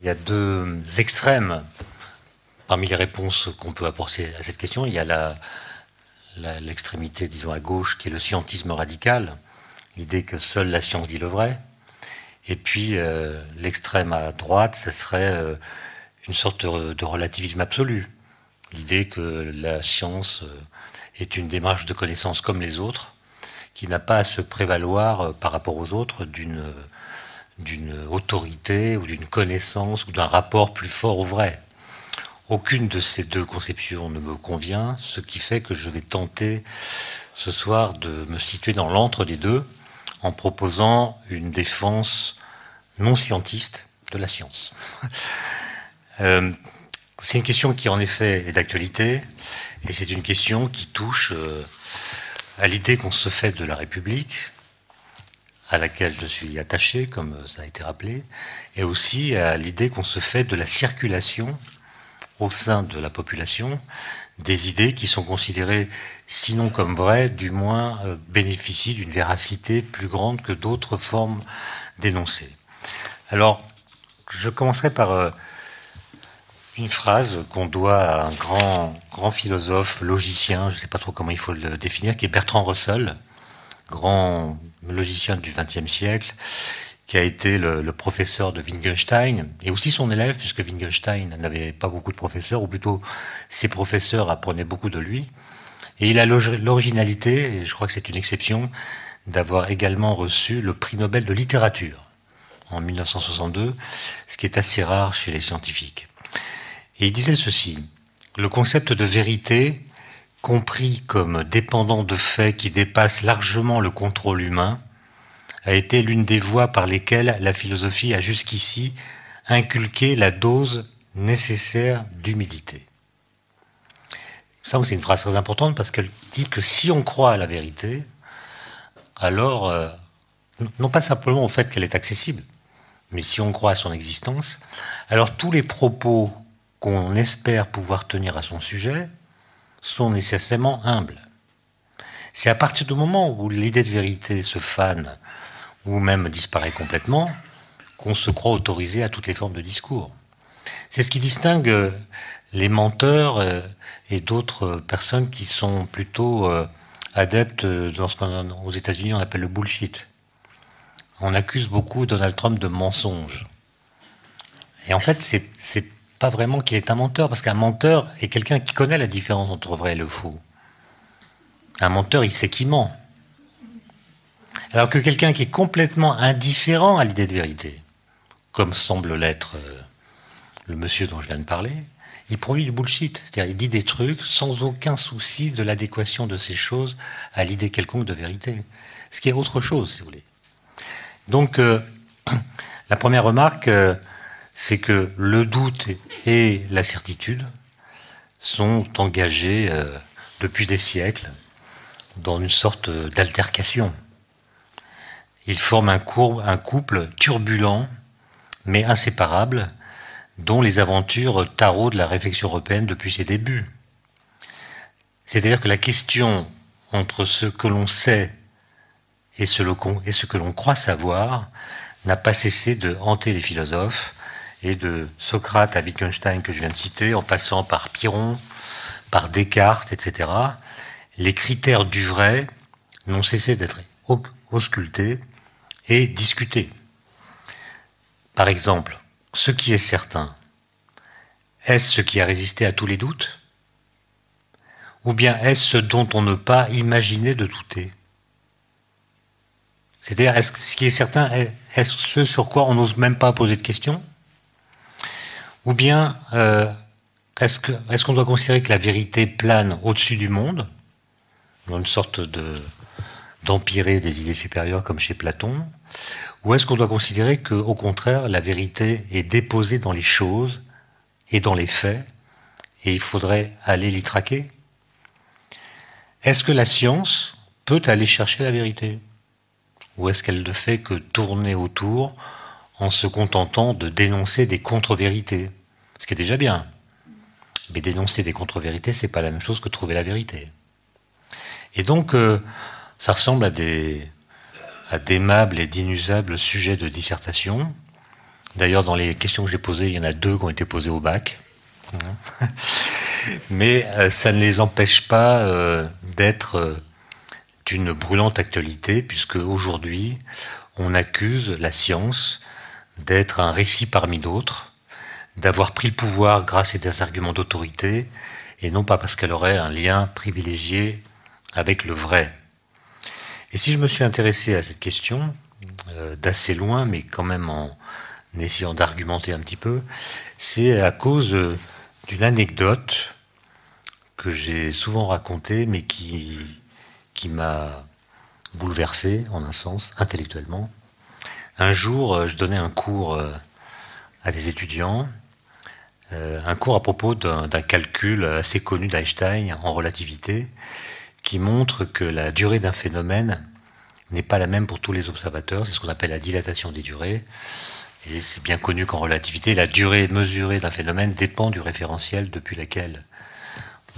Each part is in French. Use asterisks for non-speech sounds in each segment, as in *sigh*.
Il y a deux extrêmes parmi les réponses qu'on peut apporter à cette question. Il y a l'extrémité, disons, à gauche, qui est le scientisme radical, l'idée que seule la science dit le vrai. Et puis euh, l'extrême à droite, ce serait euh, une sorte de, relativisme absolu. L'idée que la science euh, est une démarche de connaissance comme les autres, qui n'a pas à se prévaloir par rapport aux autres d'une d'une autorité ou d'une connaissance ou d'un rapport plus fort au vrai. Aucune de ces deux conceptions ne me convient, ce qui fait que je vais tenter ce soir de me situer dans l'entre des deux en proposant une défense non scientiste de la science. *laughs* Euh, c'est une question qui en effet est d'actualité et c'est une question qui touche euh, à l'idée qu'on se fait de la République, à laquelle je suis attaché, comme ça a été rappelé, et aussi à l'idée qu'on se fait de la circulation au sein de la population des idées qui sont considérées, sinon comme vraies, du moins euh, bénéficient d'une véracité plus grande que d'autres formes d'énoncés. Alors, je commencerai par euh, une phrase qu'on doit à un grand, grand philosophe, logicien, je ne sais pas trop comment il faut le définir, qui est Bertrand Russell, grand logicien du XXe siècle, qui a été le, professeur de Wittgenstein, et aussi son élève, puisque Wittgenstein n'avait pas beaucoup de professeurs, ou plutôt ses professeurs apprenaient beaucoup de lui. Et il a l'originalité, et je crois que c'est une exception, d'avoir également reçu le prix Nobel de littérature en 1962, ce qui est assez rare chez les scientifiques. Et il disait ceci, le concept de vérité, compris comme dépendant de faits qui dépassent largement le contrôle humain, a été l'une des voies par lesquelles la philosophie a jusqu'ici inculqué la dose nécessaire d'humilité. Ça, c'est une phrase très importante parce qu'elle dit que si on croit à la vérité, alors, euh, non pas simplement au fait qu'elle est accessible, mais si on croit à son existence, alors tous les propos qu'on espère pouvoir tenir à son sujet sont nécessairement humbles. C'est à partir du moment où l'idée de vérité se fane ou même disparaît complètement, qu'on se croit autorisé à toutes les formes de discours. C'est ce qui distingue euh, les menteurs euh, et d'autres personnes qui sont plutôt euh, adeptes dans ce qu'aux États-Unis on appelle le bullshit. On accuse beaucoup Donald Trump de mensonge. Et en fait, c'est pas vraiment qu'il est un menteur, parce qu'un menteur est quelqu'un qui connaît la différence entre vrai et le faux. Un menteur, il sait qu'il ment. Alors que quelqu'un qui est complètement indifférent à l'idée de vérité, comme semble l'être euh, le monsieur dont je viens de parler, il produit du bullshit. C'est-à-dire, il dit des trucs sans aucun souci de l'adéquation de ces choses à l'idée quelconque de vérité. Ce qui est autre chose, si vous voulez. Donc, euh, *clears throat* la première remarque, euh, c'est que le doute et la certitude sont engagés depuis des siècles dans une sorte d'altercation. Ils forment un, un couple turbulent, mais inséparable, dont les aventures taraudent la réflexion européenne depuis ses débuts. C'est-à-dire que la question entre ce que l'on sait et ce, que l'on croit savoir n'a pas cessé de hanter les philosophes, et de Socrate à Wittgenstein que je viens de citer, en passant par Piron, par Descartes, etc. Les critères du vrai n'ont cessé d'être auscultés et discuter. Par exemple, ce qui est certain, est-ce ce qui a résisté à tous les doutes? Ou bien est-ce ce dont on ne peut pas imaginer de douter? C'est-à-dire, ce qui est certain, est-ce ce sur quoi on n'ose même pas poser de questions? Ou bien euh, est-ce qu'on doit considérer que la vérité plane au-dessus du monde, dans une sorte de d'empirer des idées supérieures comme chez Platon Ou est-ce qu'on doit considérer qu'au contraire, la vérité est déposée dans les choses et dans les faits, et il faudrait aller l'y traquer? Est-ce que la science peut aller chercher la vérité? Ou est-ce qu'elle ne fait que tourner autour en se contentant de dénoncer des contre-vérités Ce qui est déjà bien. Mais dénoncer des contre-vérités, c'est pas la même chose que trouver la vérité. Et donc, euh, ça ressemble à des à d'aimables et d'inusables sujets de dissertation, D'ailleurs, dans les questions que j'ai posées, il y en a deux qui ont été posées au bac. *laughs* Mais euh, ça ne les empêche pas euh, d'être d'une brûlante actualité, puisque aujourd'hui, on accuse la science d'être un récit parmi d'autres, d'avoir pris le pouvoir grâce à des arguments d'autorité, et non pas parce qu'elle aurait un lien privilégié avec le vrai. Et si je me suis intéressé à cette question, d'assez loin, mais quand même en essayant d'argumenter un petit peu, c'est à cause d'une anecdote que j'ai souvent racontée, mais qui, qui m'a bouleversé, en un sens, intellectuellement. Un jour, euh, je donnais un cours euh, à des étudiants, euh, un cours à propos d'un calcul assez connu d'Einstein en relativité, qui montre que la durée d'un phénomène n'est pas la même pour tous les observateurs, c'est ce qu'on appelle la dilatation des durées. Et c'est bien connu qu'en relativité, la durée mesurée d'un phénomène dépend du référentiel depuis lequel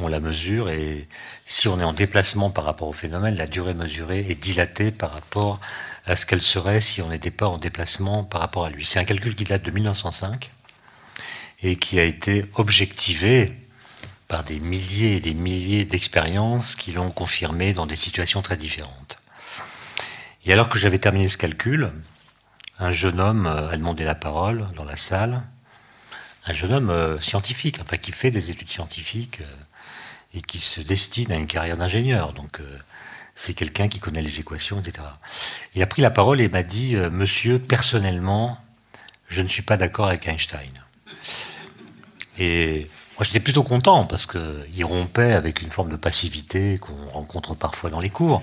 on la mesure. Et si on est en déplacement par rapport au phénomène, la durée mesurée est dilatée par rapport à ce qu'elle serait si on n'était pas en déplacement par rapport à lui. C'est un calcul qui date de 1905 et qui a été objectivé par des milliers et des milliers d'expériences qui l'ont confirmé dans des situations très différentes. Et alors que j'avais terminé ce calcul, un jeune homme euh, a demandé la parole dans la salle, un jeune homme euh, scientifique, enfin qui fait des études scientifiques euh, et qui se destine à une carrière d'ingénieur. Donc c'est quelqu'un qui connaît les équations, etc. Il a pris la parole et m'a dit, Monsieur, personnellement, je ne suis pas d'accord avec Einstein. Et moi j'étais plutôt content parce qu'il rompait avec une forme de passivité qu'on rencontre parfois dans les cours.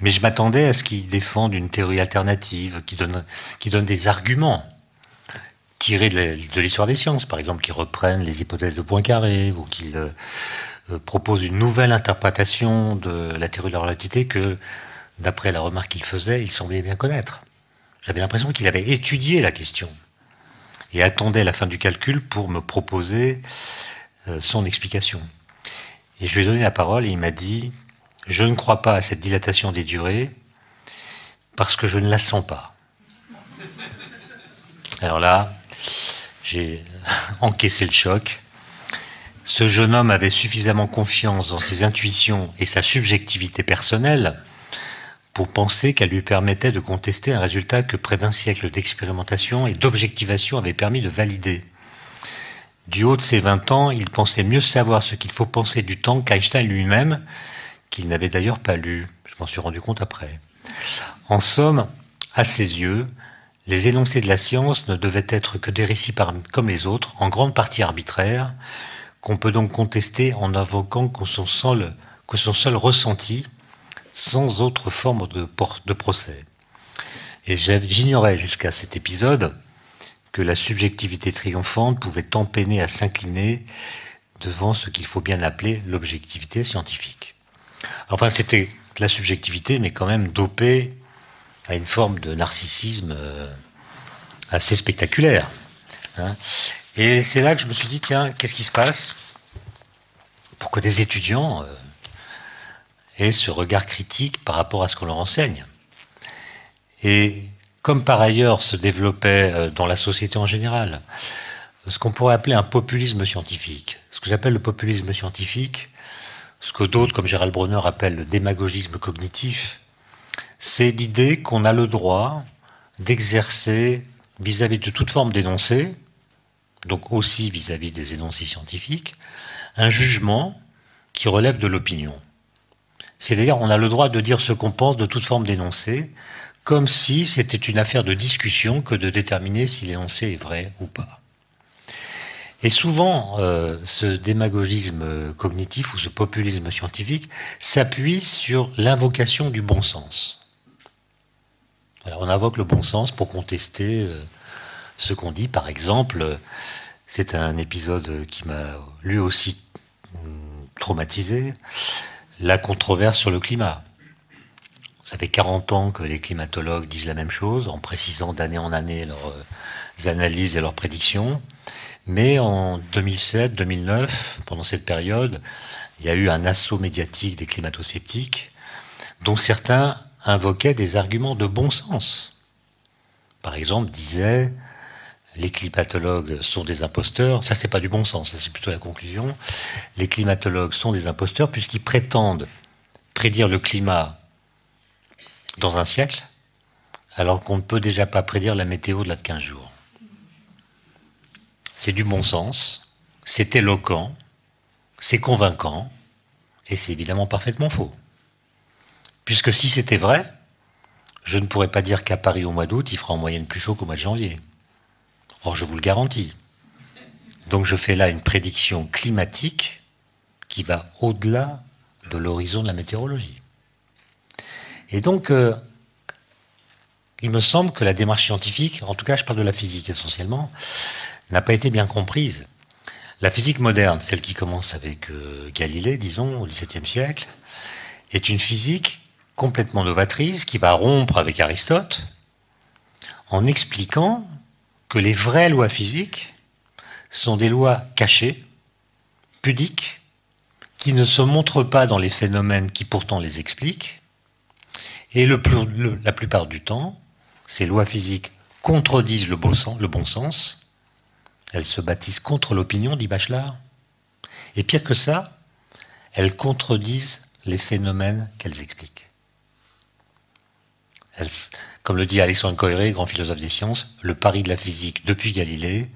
Mais je m'attendais à ce qu'ils défendent une théorie alternative, qui donne, des arguments tirés de l'histoire des sciences, par exemple, qui reprennent les hypothèses de Poincaré, ou qu'ils euh, proposent une nouvelle interprétation de la théorie de la relativité que, d'après la remarque qu'il faisait, il semblait bien connaître. J'avais l'impression qu'il avait étudié la question et attendait la fin du calcul pour me proposer euh, son explication. Et je lui ai donné la parole et il m'a dit je ne crois pas à cette dilatation des durées parce que je ne la sens pas. Alors là, j'ai *laughs* encaissé le choc. Ce jeune homme avait suffisamment confiance dans ses intuitions et sa subjectivité personnelle pour penser qu'elle lui permettait de contester un résultat que près d'un siècle d'expérimentation et d'objectivation avait permis de valider. Du haut de ses 20 ans, il pensait mieux savoir ce qu'il faut penser du temps qu'Einstein lui-même, qu'il n'avait d'ailleurs pas lu. Je m'en suis rendu compte après. En somme, à ses yeux, les énoncés de la science ne devaient être que des récits comme les autres, en grande partie arbitraires, qu'on peut donc contester en invoquant que son seul, que ressenti, sans autre forme de, de procès. Et j'ignorais jusqu'à cet épisode que la subjectivité triomphante pouvait tant à s'incliner devant ce qu'il faut bien appeler l'objectivité scientifique. Enfin, c'était la subjectivité, mais quand même dopé à une forme de narcissisme euh, assez spectaculaire. Hein. Et c'est là que je me suis dit, tiens, qu'est-ce qui se passe pour que des étudiants euh, aient ce regard critique par rapport à ce qu'on leur enseigne Et comme par ailleurs se développait euh, dans la société en général, ce qu'on pourrait appeler un populisme scientifique. Ce que j'appelle le populisme scientifique, ce que d'autres, comme Gérald Bronner, appellent le démagogisme cognitif, c'est l'idée qu'on a le droit d'exercer vis-à-vis de toute forme d'énoncé, donc aussi vis-à-vis des énoncés scientifiques, un jugement qui relève de l'opinion. C'est-à-dire, on a le droit de dire ce qu'on pense de toute forme d'énoncé, comme si c'était une affaire de discussion que de déterminer si l'énoncé est vrai ou pas. Et souvent, euh, ce démagogisme cognitif ou ce populisme scientifique s'appuie sur l'invocation du bon sens. On invoque le bon sens pour contester euh, ce qu'on dit. Par exemple, c'est un épisode qui m'a lui aussi traumatisé, la controverse sur le climat. Ça fait 40 ans que les climatologues disent la même chose, en précisant d'année en année leurs euh, analyses et leurs prédictions. Mais en 2007-2009, pendant cette période, il y a eu un assaut médiatique des climato-sceptiques, dont certains invoquaient des arguments de bon sens. Par exemple, disaient les climatologues sont des imposteurs. Ça, c'est pas du bon sens, c'est plutôt la conclusion. Les climatologues sont des imposteurs puisqu'ils prétendent prédire le climat dans un siècle, alors qu'on ne peut déjà pas prédire la météo de là de 15 jours. C'est du bon sens, c'est éloquent, c'est convaincant, et c'est évidemment parfaitement faux. Puisque si c'était vrai, je ne pourrais pas dire qu'à Paris au mois d'août, il fera en moyenne plus chaud qu'au mois de janvier. Or, je vous le garantis. Donc je fais là une prédiction climatique qui va au-delà de l'horizon de la météorologie. Et donc, euh, il me semble que la démarche scientifique, en tout cas je parle de la physique essentiellement, n'a pas été bien comprise. La physique moderne, celle qui commence avec euh, Galilée, disons, au XVIIe siècle, est une physique complètement novatrice qui va rompre avec Aristote en expliquant que les vraies lois physiques sont des lois cachées, pudiques, qui ne se montrent pas dans les phénomènes qui pourtant les expliquent, et la plupart du temps, ces lois physiques contredisent le bon sens, elles se bâtissent contre l'opinion, dit Bachelard, et pire que ça, elles contredisent les phénomènes qu'elles expliquent comme le dit Alexandre Coiré, grand philosophe des sciences, le pari de la physique depuis Galilée,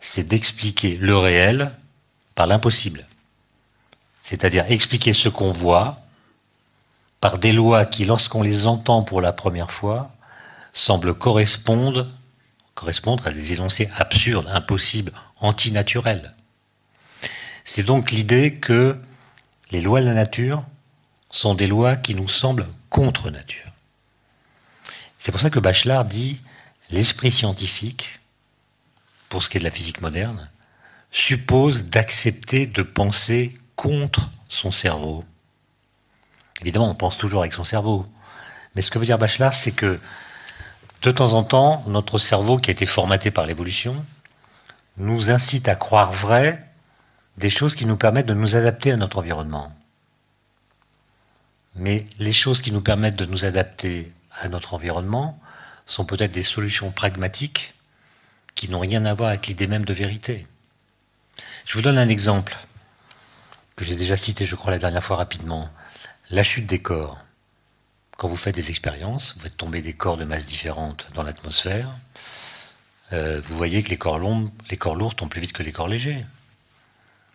c'est d'expliquer le réel par l'impossible. C'est-à-dire expliquer ce qu'on voit par des lois qui, lorsqu'on les entend pour la première fois, semblent correspondre, correspondre à des énoncés absurdes, impossibles, antinaturels. C'est donc l'idée que les lois de la nature sont des lois qui nous semblent contre nature. C'est pour ça que Bachelard dit l'esprit scientifique, pour ce qui est de la physique moderne, suppose d'accepter de penser contre son cerveau. Évidemment, on pense toujours avec son cerveau. Mais ce que veut dire Bachelard, c'est que de temps en temps, notre cerveau, qui a été formaté par l'évolution, nous incite à croire vrai des choses qui nous permettent de nous adapter à notre environnement. Mais les choses qui nous permettent de nous adapter à notre environnement sont peut-être des solutions pragmatiques qui n'ont rien à voir avec l'idée même de vérité. Je vous donne un exemple que j'ai déjà cité, je crois, la dernière fois rapidement. La chute des corps. Quand vous faites des expériences, vous faites tomber des corps de masse différentes dans l'atmosphère, euh, vous voyez que les corps, lourds, les corps lourds tombent plus vite que les corps légers.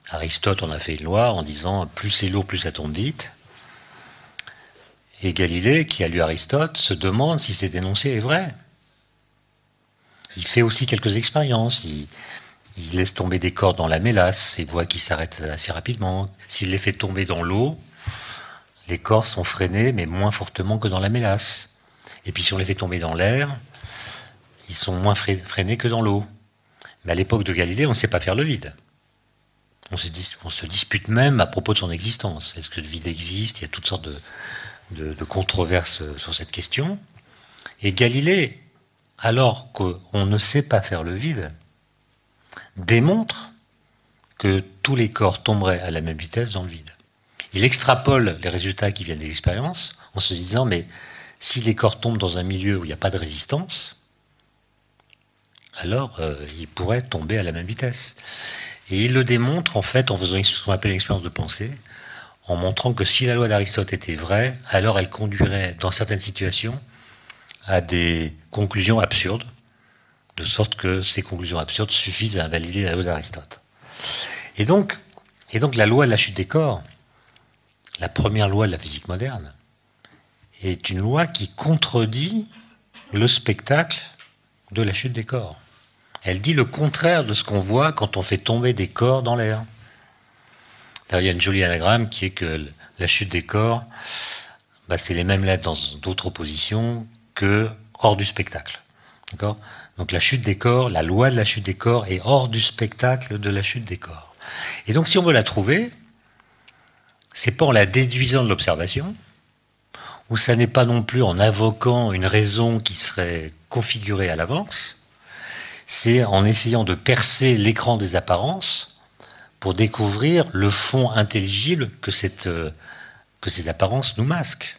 Aristote en a fait une loi en disant plus c'est lourd, plus ça tombe vite. Et Galilée, qui a lu Aristote, se demande si cet énoncé est vrai. Il fait aussi quelques expériences. Il, laisse tomber des corps dans la mélasse et voit qu'ils s'arrêtent assez rapidement. S'il les fait tomber dans l'eau, les corps sont freinés, mais moins fortement que dans la mélasse. Et puis si on les fait tomber dans l'air, ils sont moins freinés que dans l'eau. Mais à l'époque de Galilée, on ne sait pas faire le vide. On se, on se, dispute même à propos de son existence. Est-ce que le vide existe? Il y a toutes sortes de, de, controverses sur cette question. Et Galilée, alors qu'on ne sait pas faire le vide, démontre que tous les corps tomberaient à la même vitesse dans le vide. Il extrapole les résultats qui viennent des expériences en se disant, mais si les corps tombent dans un milieu où il n'y a pas de résistance, alors euh, ils pourraient tomber à la même vitesse. Et il le démontre en fait en faisant ce qu'on appelle une expérience de pensée, en montrant que si la loi d'Aristote était vraie, alors elle conduirait, dans certaines situations, à des conclusions absurdes, de sorte que ces conclusions absurdes suffisent à invalider la loi d'Aristote. Et donc, et donc la loi de la chute des corps, la première loi de la physique moderne, est une loi qui contredit le spectacle de la chute des corps. Elle dit le contraire de ce qu'on voit quand on fait tomber des corps dans l'air il y a une jolie anagramme qui est que la chute des corps, bah, c'est les mêmes lettres dans d'autres positions que hors du spectacle. D'accord? Donc la chute des corps, la loi de la chute des corps est hors du spectacle de la chute des corps. Et donc si on veut la trouver, c'est pas en la déduisant de l'observation, ou ça n'est pas non plus en invoquant une raison qui serait configurée à l'avance, c'est en essayant de percer l'écran des apparences pour découvrir le fond intelligible que, cette, euh, que ces apparences nous masquent.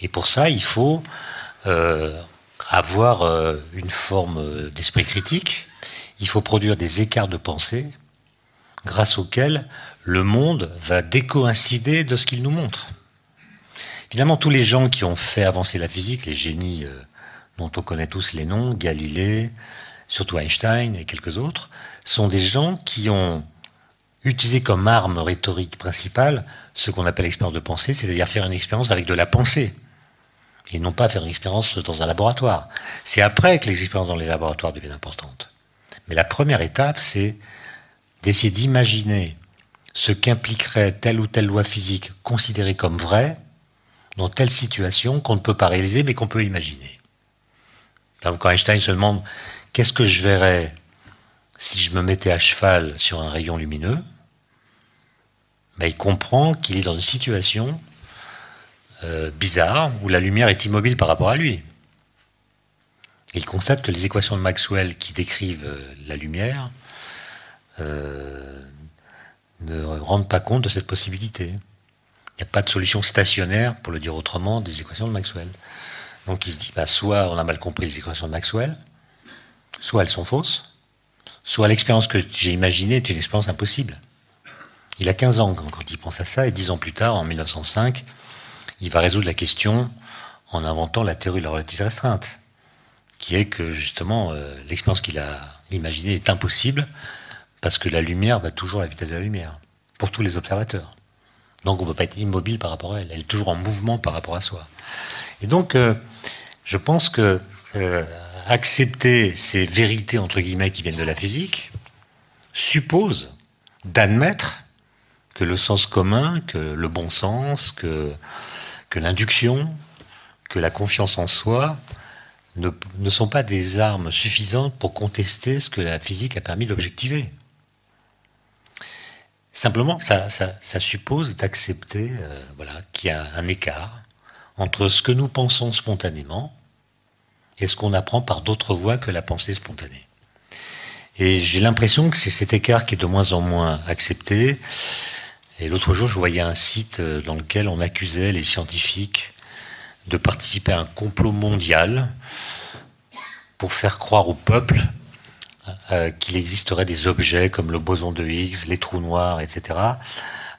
Et pour ça, il faut, euh, avoir euh, une forme d'esprit critique, il faut produire des écarts de pensée grâce auxquels le monde va décoïncider de ce qu'il nous montre. Finalement, tous les gens qui ont fait avancer la physique, les génies dont on connaît tous les noms, Galilée, surtout Einstein et quelques autres, sont des gens qui ont utilisé comme arme rhétorique principale ce qu'on appelle l'expérience de pensée, c'est-à-dire faire une expérience avec de la pensée, et non pas faire une expérience dans un laboratoire. C'est après que les expériences dans les laboratoires deviennent importantes. Mais la première étape, c'est d'essayer d'imaginer ce qu'impliquerait telle ou telle loi physique considérée comme vraie dans telle situation qu'on ne peut pas réaliser mais qu'on peut imaginer. quand Einstein se demande qu'est-ce que je verrais si je me mettais à cheval sur un rayon lumineux, ben, il comprend qu'il est dans une situation euh, bizarre où la lumière est immobile par rapport à lui. il constate que les équations de Maxwell qui décrivent euh, la lumière euh, ne rendent pas compte de cette possibilité. Il n'y a pas de solution stationnaire, pour le dire autrement, des équations de Maxwell. Donc il se dit, bah, soit on a mal compris les équations de Maxwell, soit elles sont fausses, soit l'expérience que j'ai imaginée est une expérience impossible. Il a 15 ans quand il pense à ça, et 10 ans plus tard, en 1905, il va résoudre la question en inventant la théorie de la relativité restreinte, qui est que justement euh, l'expérience qu'il a imaginée est impossible parce que la lumière va toujours à la vitesse de la lumière, pour tous les observateurs. Donc on ne peut pas être immobile par rapport à elle, elle est toujours en mouvement par rapport à soi. Et donc euh, je pense que euh, accepter ces vérités entre guillemets qui viennent de la physique suppose d'admettre que le sens commun, que le bon sens, que que l'induction, que la confiance en soi ne, sont pas des armes suffisantes pour contester ce que la physique a permis d'objectiver. Simplement, ça, suppose d'accepter euh, voilà, qu'il y a un écart entre ce que nous pensons spontanément et ce qu'on apprend par d'autres voies que la pensée spontanée. Et j'ai l'impression que c'est cet écart qui est de moins en moins accepté. Et l'autre jour, je voyais un site euh, dans lequel on accusait les scientifiques de participer à un complot mondial pour faire croire au peuple euh, qu'il existerait des objets comme le boson de Higgs, les trous noirs, etc.,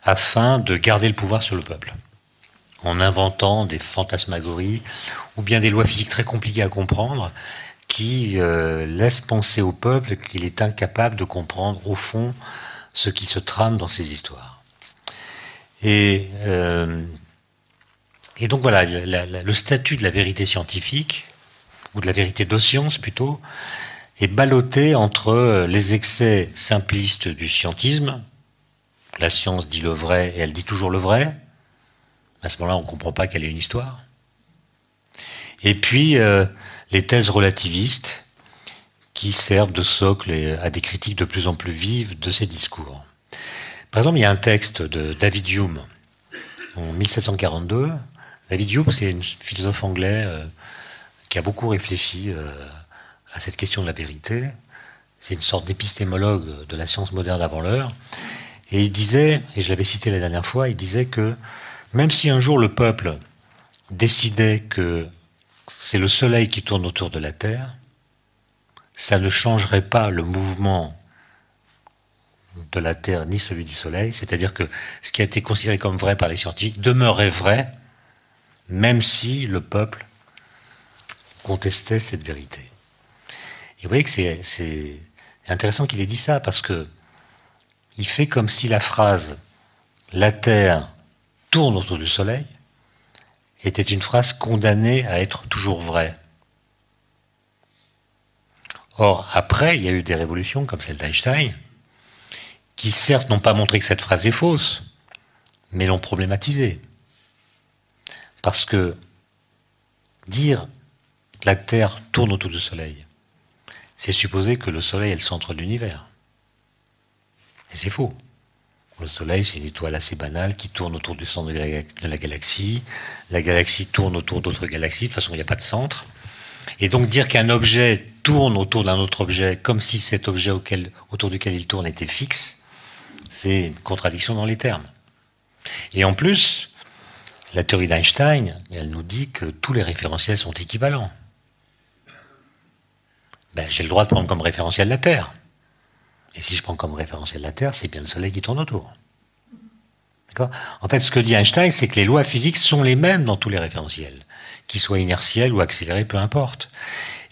afin de garder le pouvoir sur le peuple, en inventant des fantasmagories ou bien des lois physiques très compliquées à comprendre qui euh, laissent penser au peuple qu'il est incapable de comprendre au fond ce qui se trame dans ces histoires. Et, euh, et donc voilà, le statut de la vérité scientifique, ou de la vérité de science plutôt, est ballotté entre les excès simplistes du scientisme, la science dit le vrai et elle dit toujours le vrai, à ce moment-là on ne comprend pas qu'elle est une histoire, et puis euh, les thèses relativistes qui servent de socle à des critiques de plus en plus vives de ces discours. Par exemple, il y a un texte de David Hume en 1742. David Hume, c'est un philosophe anglais euh, qui a beaucoup réfléchi euh, à cette question de la vérité. C'est une sorte d'épistémologue de la science moderne avant l'heure. Et il disait, et je l'avais cité la dernière fois, il disait que même si un jour le peuple décidait que c'est le Soleil qui tourne autour de la Terre, ça ne changerait pas le mouvement de la Terre ni celui du Soleil, c'est-à-dire que ce qui a été considéré comme vrai par les scientifiques demeurait vrai, même si le peuple contestait cette vérité. Et vous voyez que c'est intéressant qu'il ait dit ça, parce que il fait comme si la phrase La Terre tourne autour du Soleil était une phrase condamnée à être toujours vraie. Or, après, il y a eu des révolutions comme celle d'Einstein, qui certes n'ont pas montré que cette phrase est fausse, mais l'ont problématisée. Parce que dire la Terre tourne autour du Soleil, c'est supposer que le Soleil est le centre de l'univers. Et c'est faux. Le Soleil, c'est une étoile assez banale qui tourne autour du centre de la galaxie. La galaxie tourne autour d'autres galaxies. De toute façon, il n'y a pas de centre. Et donc dire qu'un objet tourne autour d'un autre objet comme si cet objet autour duquel il tourne était fixe, c'est une contradiction dans les termes. Et en plus, la théorie d'Einstein, elle nous dit que tous les référentiels sont équivalents. ben, j'ai le droit de prendre comme référentiel la Terre. Et si je prends comme référentiel la Terre, c'est bien le Soleil qui tourne autour. En fait, ce que dit Einstein, c'est que les lois physiques sont les mêmes dans tous les référentiels, qu'ils soient inertiels ou accélérés, peu importe.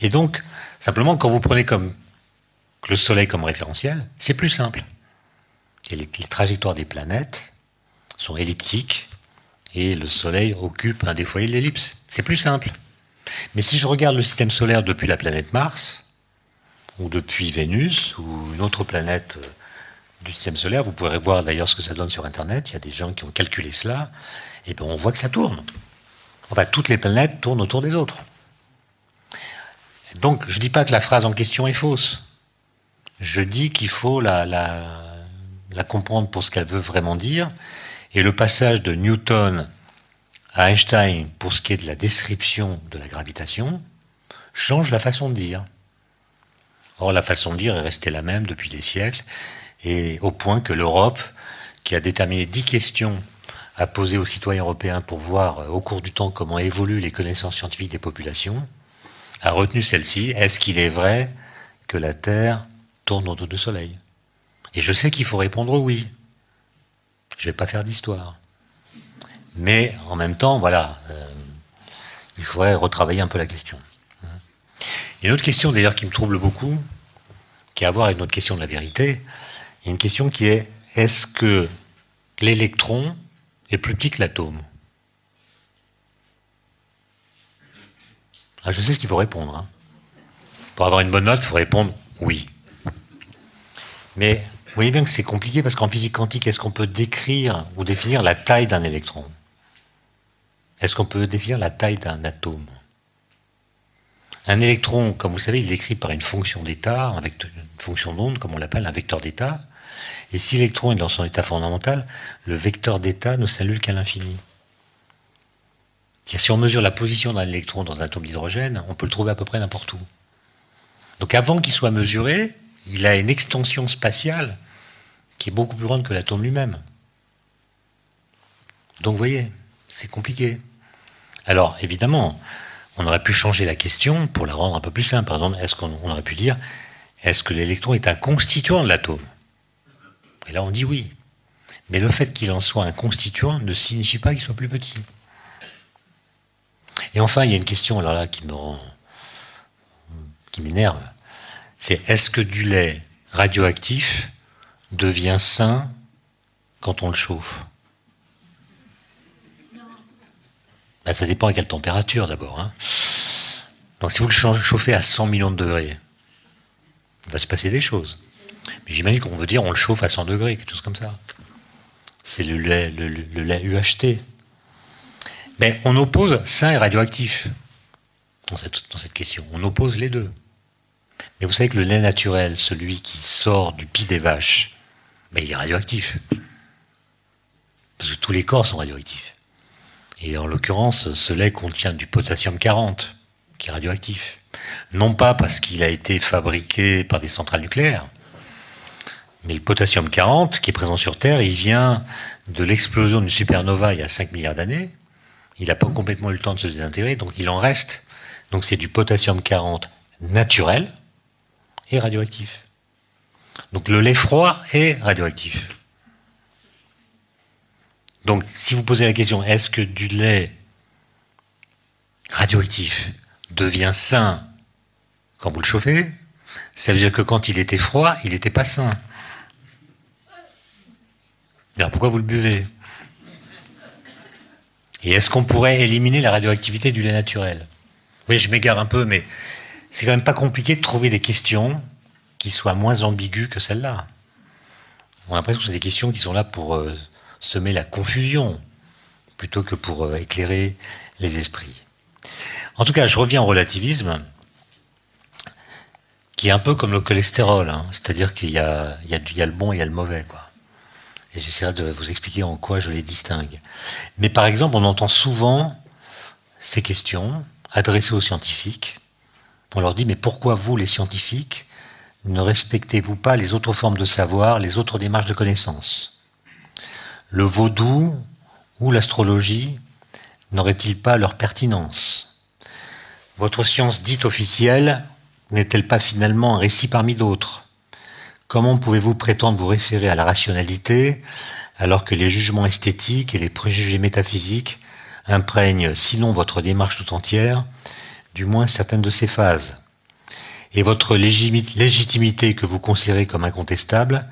Et donc, simplement, quand vous prenez comme le Soleil comme référentiel, c'est plus simple. Les, trajectoires des planètes sont elliptiques et le Soleil occupe un des foyers de l'ellipse. C'est plus simple. Mais si je regarde le système solaire depuis la planète Mars, ou depuis Vénus, ou une autre planète euh, du système solaire, vous pourrez voir d'ailleurs ce que ça donne sur Internet, il y a des gens qui ont calculé cela, et bien on voit que ça tourne. Enfin, toutes les planètes tournent autour des autres. Donc, je ne dis pas que la phrase en question est fausse. Je dis qu'il faut la, la comprendre pour ce qu'elle veut vraiment dire. Et le passage de Newton à Einstein pour ce qui est de la description de la gravitation change la façon de dire. Or, la façon de dire est restée la même depuis des siècles, et au point que l'Europe, qui a déterminé dix questions à poser aux citoyens européens pour voir euh, au cours du temps comment évoluent les connaissances scientifiques des populations, a retenu celle-ci. Est-ce qu'il est vrai que la Terre tourne autour du Soleil? Et je sais qu'il faut répondre oui. Je ne vais pas faire d'histoire. Mais en même temps, voilà, euh, il faudrait retravailler un peu la question. Il y a une autre question d'ailleurs qui me trouble beaucoup, qui a à voir avec notre question de la vérité. Il y a une question qui est est-ce que l'électron est plus petit que l'atome? Ah, Je sais ce qu'il faut répondre. Hein. Pour avoir une bonne note, il faut répondre oui. Mais vous voyez bien que c'est compliqué parce qu'en physique quantique, est-ce qu'on peut décrire ou définir la taille d'un électron? Est-ce qu'on peut définir la taille d'un atome? Un électron, comme vous le savez, il est décrit par une fonction d'état, une fonction d'onde, comme on l'appelle, un vecteur d'état. Et si l'électron est dans son état fondamental, le vecteur d'état ne s'annule qu'à l'infini. Si on mesure la position d'un électron dans un atome d'hydrogène, on peut le trouver à peu près n'importe où. Donc avant qu'il soit mesuré, il a une extension spatiale qui est beaucoup plus grande que l'atome lui-même. Donc vous voyez, c'est compliqué. Alors évidemment, on aurait pu changer la question pour la rendre un peu plus simple. Par exemple, est-ce qu'on aurait pu dire, est-ce que l'électron est un constituant de l'atome? Et là on dit oui. Mais le fait qu'il en soit un constituant ne signifie pas qu'il soit plus petit. Et enfin, il y a une question alors là qui me rend, qui m'énerve c'est est-ce que du lait radioactif devient sain quand on le chauffe ben, Ça dépend à quelle température d'abord. Hein. Donc si vous le chauffez à 100 millions de degrés, il va se passer des choses. Mais j'imagine qu'on veut dire on le chauffe à 100 degrés, quelque chose comme ça. C'est le lait, UHT. Mais on oppose sain et radioactif dans cette question. On oppose les deux. Mais vous savez que le lait naturel, celui qui sort du pis des vaches, mais il est radioactif. Parce que tous les corps sont radioactifs. Et en l'occurrence, ce lait contient du potassium 40, qui est radioactif. Non pas parce qu'il a été fabriqué par des centrales nucléaires, mais le potassium 40, qui est présent sur Terre, il vient de l'explosion d'une supernova il y a 5 milliards d'années. Il n'a pas complètement eu le temps de se désintégrer, donc il en reste. Donc c'est du potassium 40 naturel, est radioactif. Donc le lait froid est radioactif. Donc si vous posez la question, est-ce que du lait radioactif devient sain quand vous le chauffez Ça veut dire que quand il était froid, il n'était pas sain. Alors pourquoi vous le buvez? Et est-ce qu'on pourrait éliminer la radioactivité du lait naturel? Oui, je m'égare un peu, mais c'est quand même pas compliqué de trouver des questions qui soient moins ambiguës que celles-là. On a l'impression que c'est des questions qui sont là pour euh, semer la confusion, plutôt que pour euh, éclairer les esprits. En tout cas, je reviens au relativisme, qui est un peu comme le cholestérol, hein. c'est-à-dire qu'il y, a, le bon et il y a le mauvais. Quoi. Et j'essaierai de vous expliquer en quoi je les distingue. Mais par exemple, on entend souvent ces questions adressées aux scientifiques, on leur dit, mais pourquoi vous, les scientifiques, ne respectez-vous pas les autres formes de savoir, les autres démarches de connaissance? Le vaudou ou l'astrologie n'auraient-ils pas leur pertinence? Votre science dite officielle, n'est-elle pas finalement un récit parmi d'autres? Comment pouvez-vous prétendre vous référer à la rationalité alors que les jugements esthétiques et les préjugés métaphysiques imprègnent, sinon votre démarche tout entière, du moins certaines de ses phases? Et votre légitimité que vous considérez comme incontestable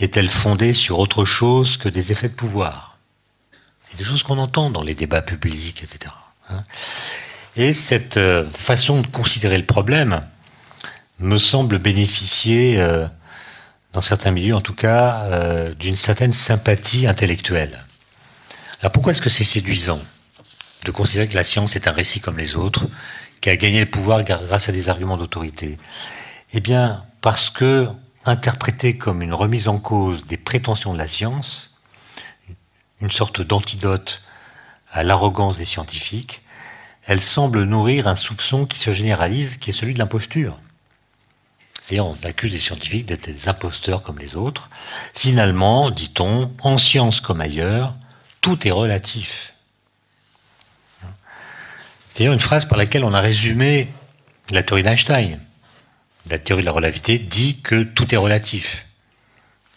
est-elle fondée sur autre chose que des effets de pouvoir? C'est des choses qu'on entend dans les débats publics, etc. Hein. Et cette euh, façon de considérer le problème me semble bénéficier, euh, dans certains milieux en tout cas, euh, d'une certaine sympathie intellectuelle. Alors pourquoi est-ce que c'est séduisant de considérer que la science est un récit comme les autres, qui a gagné le pouvoir grâce à des arguments d'autorité Eh bien, parce que interprété comme une remise en cause des prétentions de la science, une sorte d'antidote à l'arrogance des scientifiques, elle semble nourrir un soupçon qui se généralise, qui est celui de l'imposture. C'est-à-dire, on accuse les scientifiques d'être des imposteurs comme les autres. Finalement, dit-on, en science comme ailleurs, tout est relatif. C'est une phrase par laquelle on a résumé la théorie d'Einstein. La théorie de la relativité dit que tout est relatif.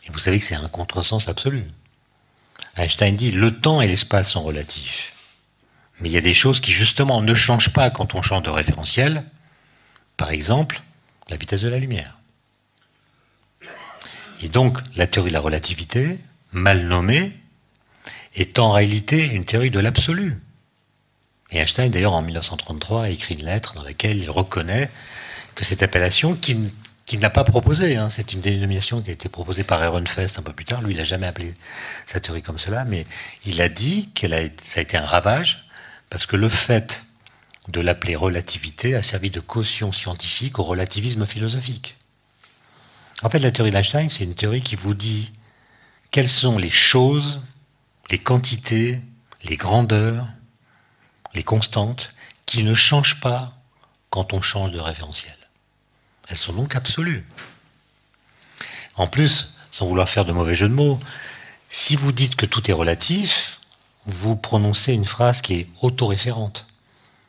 Et vous savez que c'est un contresens absolu. Einstein dit le temps et l'espace sont relatifs. Mais il y a des choses qui justement ne changent pas quand on change de référentiel. Par exemple, la vitesse de la lumière. Et donc, la théorie de la relativité, mal nommée, est en réalité une théorie de l'absolu. Et Einstein, d'ailleurs, en 1933, a écrit une lettre dans laquelle il reconnaît que cette appellation, qu'il qui n'a pas proposée, hein, c'est une dénomination qui a été proposée par Ehrenfest un peu plus tard, lui il n'a jamais appelé sa théorie comme cela, mais il a dit que ça a été un ravage, parce que le fait de l'appeler relativité a servi de caution scientifique au relativisme philosophique. En fait, la théorie d'Einstein, c'est une théorie qui vous dit quelles sont les choses, les quantités, les grandeurs, les constantes qui ne changent pas quand on change de référentiel. Elles sont donc absolues. En plus, sans vouloir faire de mauvais jeu de mots, si vous dites que tout est relatif, vous prononcez une phrase qui est autoréférente,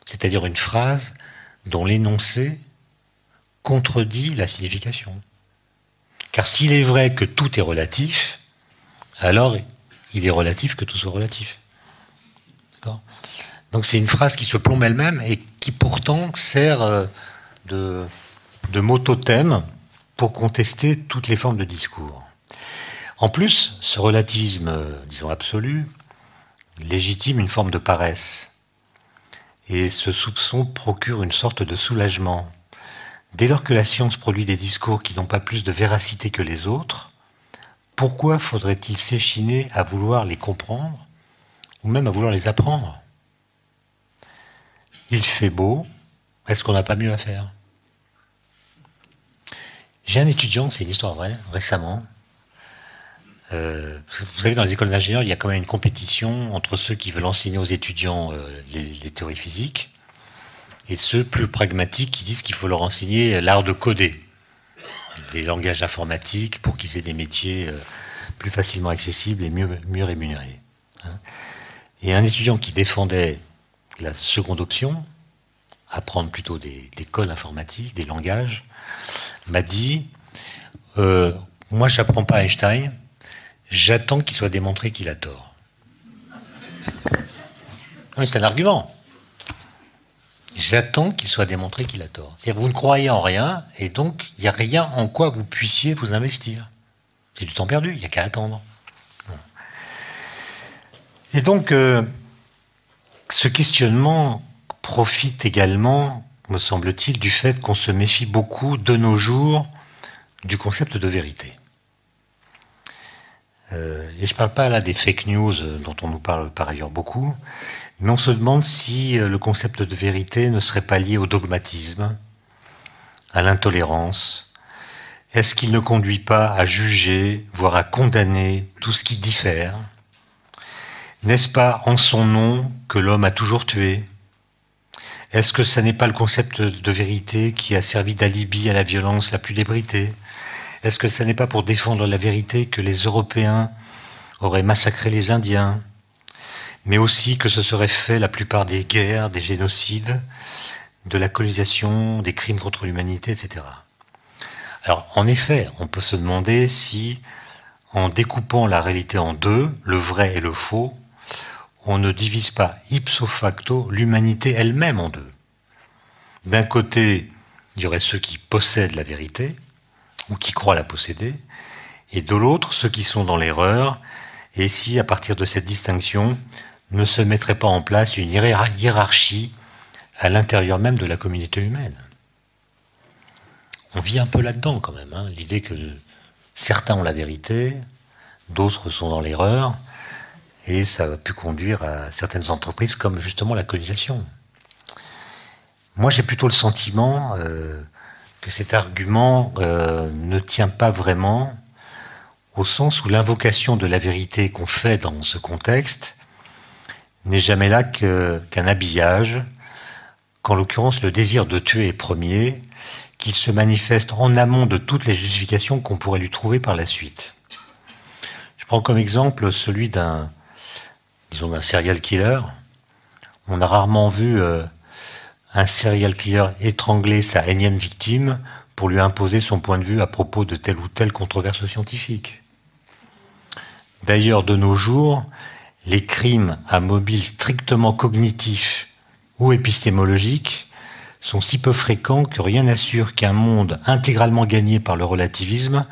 c'est-à-dire une phrase dont l'énoncé contredit la signification. Car s'il est vrai que tout est relatif, alors il est relatif que tout soit relatif. Donc c'est une phrase qui se plombe elle-même et qui pourtant sert euh, de, de pour contester toutes les formes de discours. En plus, ce relativisme, disons absolu, légitime une forme de paresse. Et ce soupçon procure une sorte de soulagement. Dès lors que la science produit des discours qui n'ont pas plus de véracité que les autres, pourquoi faudrait-il s'échiner à vouloir les comprendre ou même à vouloir les apprendre? Il fait beau, est-ce qu'on n'a pas mieux à faire j'ai un étudiant, c'est une histoire vraie, récemment. Euh, vous savez, dans les écoles d'ingénieurs, il y a quand même une compétition entre ceux qui veulent enseigner aux étudiants euh, les, théories physiques et ceux plus pragmatiques qui disent qu'il faut leur enseigner l'art de coder, les langages informatiques pour qu'ils aient des métiers euh, plus facilement accessibles et mieux, rémunérés. Hein. Et un étudiant qui défendait la seconde option, apprendre plutôt des, des codes informatiques, des langages, m'a dit euh, Moi, je n'apprends pas Einstein, j'attends qu'il soit démontré qu'il a tort. Oui, c'est un argument. J'attends qu'il soit démontré qu'il a tort. C'est-à-dire vous ne croyez en rien, et donc il n'y a rien en quoi vous puissiez vous investir. C'est du temps perdu, il n'y a qu'à attendre. Et donc, euh, ce questionnement profite également me semble-t-il, du fait qu'on se méfie beaucoup de nos jours du concept de vérité. Euh, et je ne parle pas là des fake news dont on nous parle par ailleurs beaucoup, mais on se demande si euh, le concept de vérité ne serait pas lié au dogmatisme, à l'intolérance. Est-ce qu'il ne conduit pas à juger, voire à condamner tout ce qui diffère N'est-ce pas en son nom que l'homme a toujours tué? Est-ce que ce n'est pas le concept de vérité qui a servi d'alibi à la violence la plus débridée Est-ce que ce n'est pas pour défendre la vérité que les Européens auraient massacré les Indiens? Mais aussi que ce serait fait la plupart des guerres, des génocides, de la colonisation, des crimes contre l'humanité, etc. Alors, en effet, on peut se demander si, en découpant la réalité en deux, le vrai et le faux, on ne divise pas ipso facto l'humanité elle-même en deux. D'un côté, il y aurait ceux qui possèdent la vérité, ou qui croient la posséder, et de l'autre, ceux qui sont dans l'erreur, et si, à partir de cette distinction, ne se mettrait pas en place une hiérarchie à l'intérieur même de la communauté humaine. On vit un peu là-dedans quand même, hein, l'idée que certains ont la vérité, d'autres sont dans l'erreur, et ça a pu conduire à certaines entreprises comme justement la colonisation. Moi j'ai plutôt le sentiment euh, que cet argument euh, ne tient pas vraiment au sens où l'invocation de la vérité qu'on fait dans ce contexte n'est jamais là qu'un habillage, qu'en l'occurrence le désir de tuer est premier, qu'il se manifeste en amont de toutes les justifications qu'on pourrait lui trouver par la suite. Je prends comme exemple celui d'un, disons, d'un serial killer. On a rarement vu euh, un serial killer étrangler sa énième victime pour lui imposer son point de vue à propos de telle ou telle controverse scientifique. D'ailleurs, de nos jours, les crimes à mobile strictement cognitif ou épistémologique sont si peu fréquents que rien n'assure qu'un monde intégralement gagné par le relativisme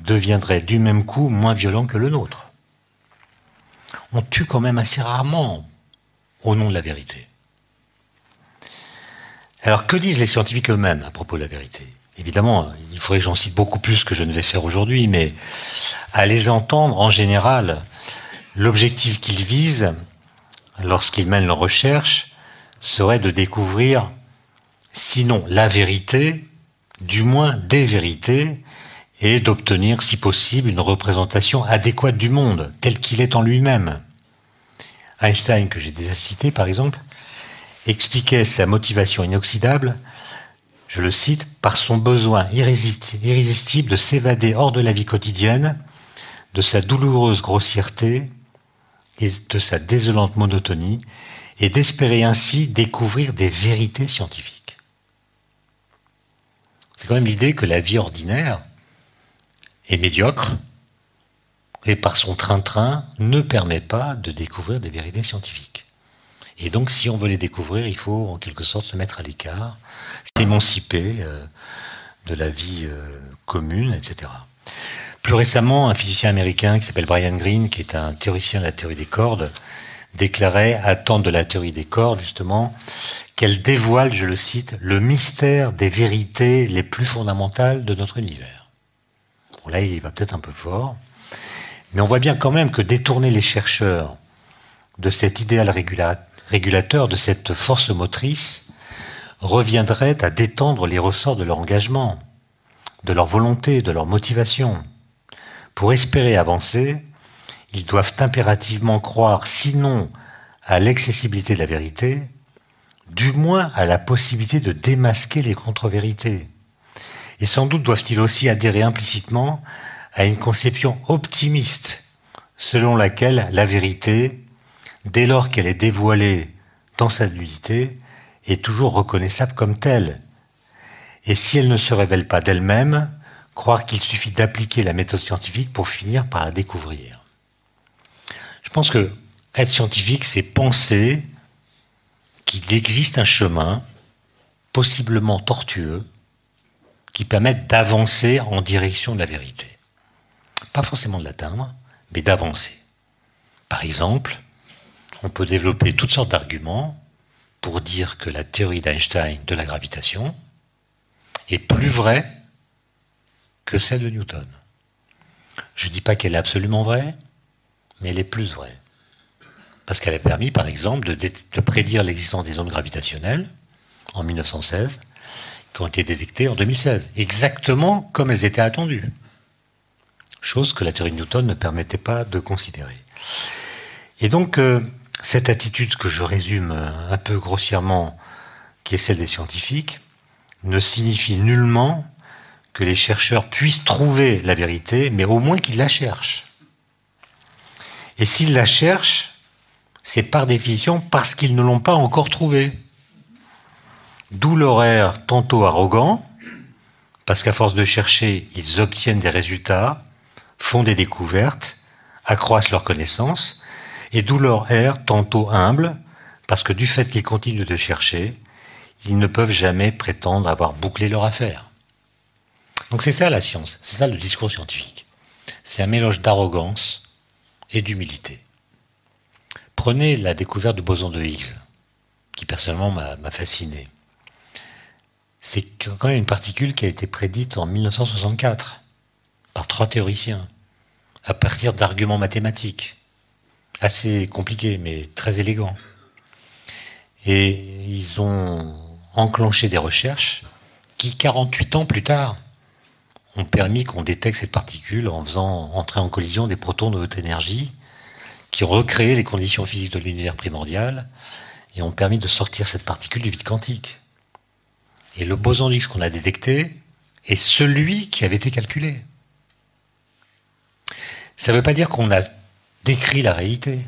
deviendrait du même coup moins violent que le nôtre. On tue quand même assez rarement au nom de la vérité. Alors que disent les scientifiques eux-mêmes à propos de la vérité? Évidemment, il faudrait que j'en cite beaucoup plus que je ne vais faire aujourd'hui, mais à les entendre, en général, L'objectif qu'ils visent, lorsqu'ils mènent leur recherche, serait de découvrir, sinon la vérité, du moins des vérités, et d'obtenir, si possible, une représentation adéquate du monde, tel qu'il est en lui-même. Einstein, que j'ai déjà cité par exemple, expliquait sa motivation inoxydable, je le cite, par son besoin irrésistible de s'évader hors de la vie quotidienne, de sa douloureuse grossièreté, et de sa désolante monotonie, et d'espérer ainsi découvrir des vérités scientifiques. C'est quand même l'idée que la vie ordinaire est médiocre et par son train-train ne permet pas de découvrir des vérités scientifiques. Et donc si on veut les découvrir, il faut en quelque sorte se mettre à l'écart, s'émanciper euh, de la vie euh, commune, etc. Plus récemment, un physicien américain qui s'appelle Brian Greene, qui est un théoricien de la théorie des cordes, déclarait attendre de la théorie des cordes, justement, qu'elle dévoile, je le cite, le mystère des vérités les plus fondamentales de notre univers. Là, il va peut-être un peu fort, mais on voit bien quand même que détourner les chercheurs de cet idéal régulateur, de cette force motrice, reviendrait à détendre les ressorts de leur engagement, de leur volonté, de leur motivation. Pour espérer avancer, ils doivent impérativement croire, sinon à l'accessibilité de la vérité, du moins à la possibilité de démasquer les contre-vérités. Et sans doute doivent-ils aussi adhérer implicitement à une conception optimiste, selon laquelle la vérité, dès lors qu'elle est dévoilée dans sa nudité, est toujours reconnaissable comme telle. Et si elle ne se révèle pas d'elle-même, croire qu'il suffit d'appliquer la méthode scientifique pour finir par la découvrir. Je pense que être scientifique, c'est penser qu'il existe un chemin, possiblement tortueux, qui permette d'avancer en direction de la vérité. Pas forcément de l'atteindre, mais d'avancer. Par exemple, on peut développer toutes sortes d'arguments pour dire que la théorie d'Einstein de la gravitation est plus vraie que celle de Newton. Je ne dis pas qu'elle est absolument vraie, mais elle est plus vraie. Parce qu'elle a permis, par exemple, de, prédire l'existence des ondes gravitationnelles en 1916, qui ont été détectées en 2016, exactement comme elles étaient attendues. Chose que la théorie de Newton ne permettait pas de considérer. Et donc, euh, cette attitude que je résume un peu grossièrement, qui est celle des scientifiques, ne signifie nullement que les chercheurs puissent trouver la vérité, mais au moins qu'ils la cherchent. Et s'ils la cherchent, c'est par définition parce qu'ils ne l'ont pas encore trouvée. D'où l'horaire tantôt arrogant, parce qu'à force de chercher, ils obtiennent des résultats, font des découvertes, accroissent leurs connaissances, et d'où leur air tantôt humble, parce que du fait qu'ils continuent de chercher, ils ne peuvent jamais prétendre avoir bouclé leur affaire. Donc c'est ça la science, c'est ça le discours scientifique. C'est un mélange d'arrogance et d'humilité. Prenez la découverte du boson de Higgs, qui personnellement m'a fasciné. C'est quand même une particule qui a été prédite en 1964 par trois théoriciens, à partir d'arguments mathématiques, assez compliqués mais très élégants. Et ils ont enclenché des recherches qui, 48 ans plus tard, ont permis qu'on détecte cette particule en faisant entrer en collision des protons de haute énergie qui ont recréé les conditions physiques de l'univers primordial et ont permis de sortir cette particule du vide quantique. Et le boson Higgs qu'on a détecté est celui qui avait été calculé. Ça ne veut pas dire qu'on a décrit la réalité.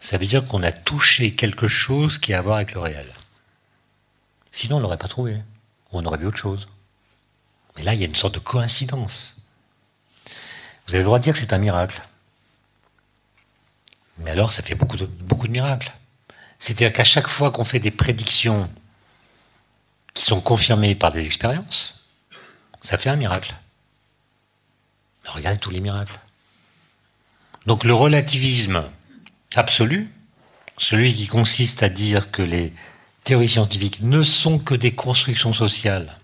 Ça veut dire qu'on a touché quelque chose qui a à voir avec le réel. Sinon, on ne l'aurait pas trouvé. Ou on aurait vu autre chose. Mais là, il y a une sorte de coïncidence. Vous avez le droit de dire que c'est un miracle. Mais alors, ça fait beaucoup de miracles. C'est-à-dire qu'à chaque fois qu'on fait des prédictions sont confirmées par des expériences, ça fait un miracle. Mais regardez tous les miracles. Donc le relativisme absolu, celui qui consiste à dire que les théories scientifiques ne sont que des constructions sociales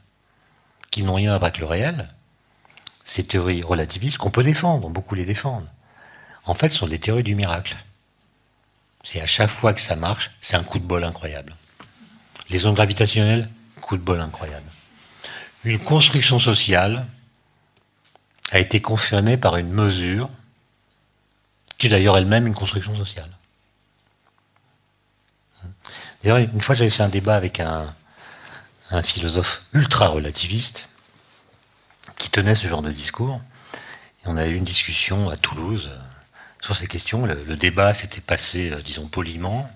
qui n'ont rien à voir avec le réel, ces théories relativistes qu'on peut défendre, beaucoup les défendent, en fait sont des théories du miracle. C'est à chaque fois que ça marche, c'est un coup de bol incroyable. Les ondes gravitationnelles, coup de bol incroyable. Une construction sociale a été confirmée par une mesure qui est d'ailleurs elle-même une construction sociale. D'ailleurs, une fois j'avais fait un débat avec un, philosophe ultra-relativiste qui tenait ce genre de discours. On a eu une discussion à Toulouse sur ces questions. Le, débat s'était passé, euh, disons, poliment,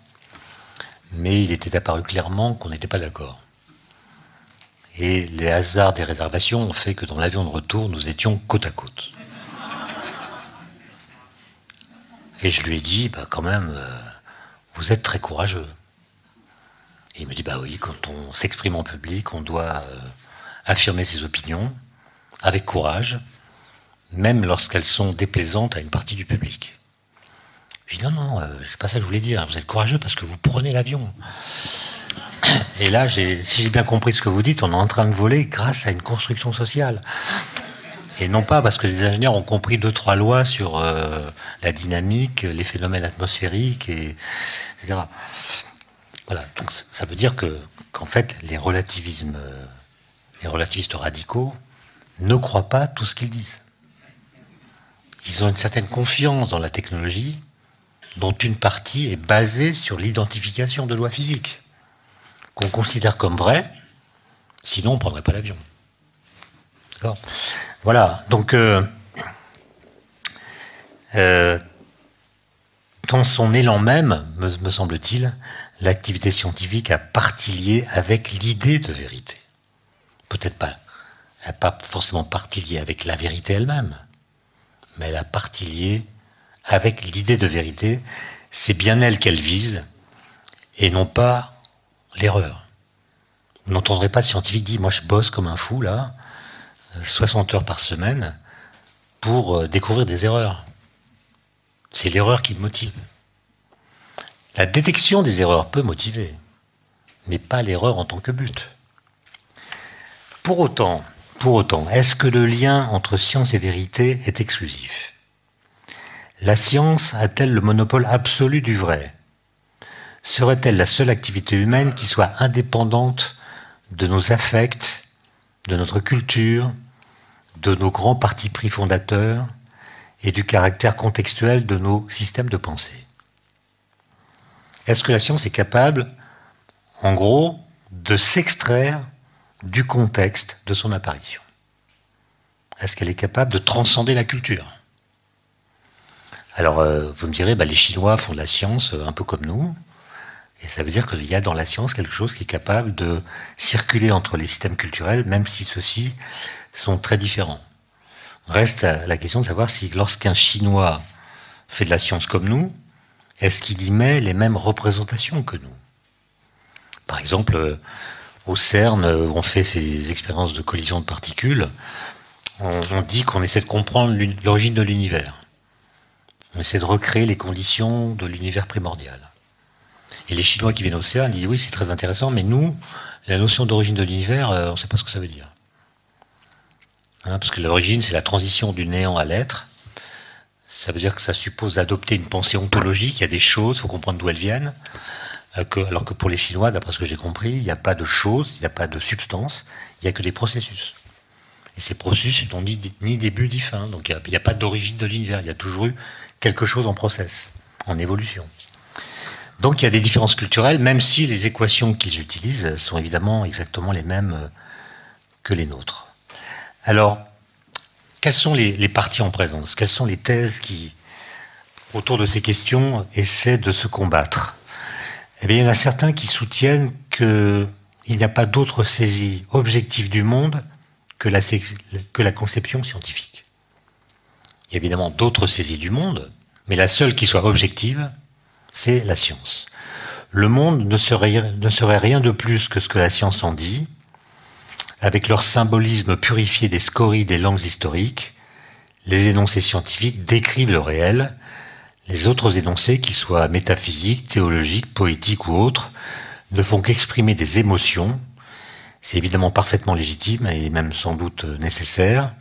mais il était apparu clairement qu'on n'était pas d'accord. Et les hasards des réservations ont fait que dans l'avion de retour, nous étions côte à côte. Et je lui ai dit, bah quand même, euh, vous êtes très courageux. Et il me dit, bah oui, quand on s'exprime en public, on doit euh, affirmer ses opinions avec courage, même lorsqu'elles sont déplaisantes à une partie du public. Je dis non, non, euh, c'est pas ça que je voulais dire. Vous êtes courageux parce que vous prenez l'avion. Et là, si j'ai bien compris ce que vous dites, on est en train de voler grâce à une construction sociale. Et non pas parce que les ingénieurs ont compris deux, trois lois sur euh, la dynamique, les phénomènes atmosphériques, et, etc. Voilà. Donc ça veut dire que, qu'en fait, les relativismes, les relativistes radicaux ne croient pas tout ce qu'ils disent. Ils ont une certaine confiance dans la technologie, dont une partie est basée sur l'identification de lois physiques, qu'on considère comme vraies, sinon on ne prendrait pas l'avion. D'accord? Voilà, donc euh, euh, dans son élan même, me, semble-t-il, l'activité scientifique a partie liée avec l'idée de vérité. Peut-être pas, elle pas forcément partie liée avec la vérité elle-même, mais elle a partie liée avec l'idée de vérité, c'est bien elle qu'elle vise, et non pas l'erreur. Vous n'entendrez pas de scientifique dire, moi je bosse comme un fou là, 60 heures par semaine, pour euh, découvrir des erreurs. C'est l'erreur qui me motive. La détection des erreurs peut motiver, mais pas l'erreur en tant que but. Pour autant, pour autant, est-ce que le lien entre science et vérité est exclusif? La science a-t-elle le monopole absolu du vrai? Serait-elle la seule activité humaine qui soit indépendante de nos affects, de notre culture, de nos grands partis pris fondateurs et du caractère contextuel de nos systèmes de pensée? Est-ce que la science est capable, en gros, de s'extraire du contexte de son apparition? Est-ce qu'elle est capable de transcender la culture? Alors, euh, vous me direz, bah, les Chinois font de la science euh, un peu comme nous. Et ça veut dire qu'il y a dans la science quelque chose qui est capable de circuler entre les systèmes culturels, même si ceux-ci sont très différents. Reste la question de savoir si lorsqu'un Chinois fait de la science comme nous, est-ce qu'il y met les mêmes représentations que nous? Par exemple, euh, au CERN, euh, on fait ces expériences de collision de particules. On, dit qu'on essaie de comprendre l'origine de l'univers. On essaie de recréer les conditions de l'univers primordial. Et les Chinois qui viennent au CERN disent oui, c'est très intéressant, mais nous, la notion d'origine de l'univers, euh, on ne sait pas ce que ça veut dire. Hein, parce que l'origine, c'est la transition du néant à l'être. Ça veut dire que ça suppose d'adopter une pensée ontologique. Il y a des choses, il faut comprendre d'où elles viennent. Euh, alors que pour les Chinois, d'après ce que j'ai compris, il n'y a pas de choses, il n'y a pas de substance, il n'y a que des processus. Et ces processus n'ont ni, début ni fin. Donc il n'y a, pas d'origine de l'univers. Il y a toujours eu quelque chose en process, en évolution. Donc il y a des différences culturelles, même si les équations qu'ils utilisent sont évidemment exactement les mêmes euh, que les nôtres. Alors, quelles sont les, parties en présence? Quelles sont les thèses qui, autour de ces questions, essaient de se combattre? Eh bien, il y en a certains qui soutiennent qu'il n'y a pas d'autre saisie objective du monde que la, que la conception scientifique. Il y a évidemment d'autres saisies du monde, mais la seule qui soit objective, c'est la science. Le monde ne serait, rien de plus que ce que la science en dit, avec leur symbolisme purifié des scories des langues historiques, les énoncés scientifiques décrivent le réel, les autres énoncés, qu'ils soient métaphysiques, théologiques, poétiques ou autres, ne font qu'exprimer des émotions. C'est évidemment parfaitement légitime et même sans doute nécessaire,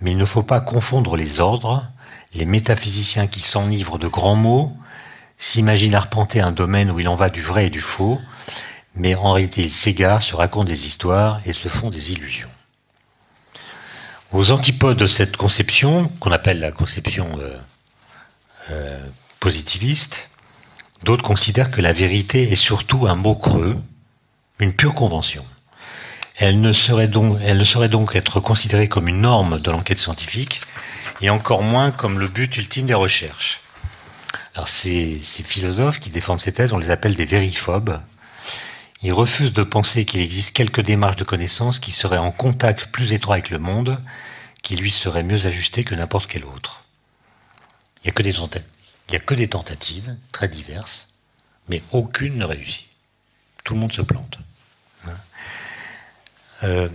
mais il ne faut pas confondre les ordres. Les métaphysiciens qui s'enivrent de grands mots s'imaginent arpenter un domaine où il en va du vrai et du faux, mais en réalité ils s'égarent, se racontent des histoires et se font des illusions. Aux antipodes de cette conception, qu'on appelle la conception euh, euh, positiviste, d'autres considèrent que la vérité est surtout un mot creux, une pure convention. Elle ne saurait donc, elle ne saurait donc être considérée comme une norme de l'enquête scientifique, et encore moins comme le but ultime des recherches. Alors ces, philosophes qui défendent ces thèses, on les appelle des vériphobes, il refuse de penser qu'il existe quelques démarches de connaissance qui seraient en contact plus étroit avec le monde, qui lui seraient mieux ajustées que n'importe quel autre. Il n'y a, que des il tentatives très diverses, mais aucune ne réussit. Tout le monde se plante. Hein. Euh,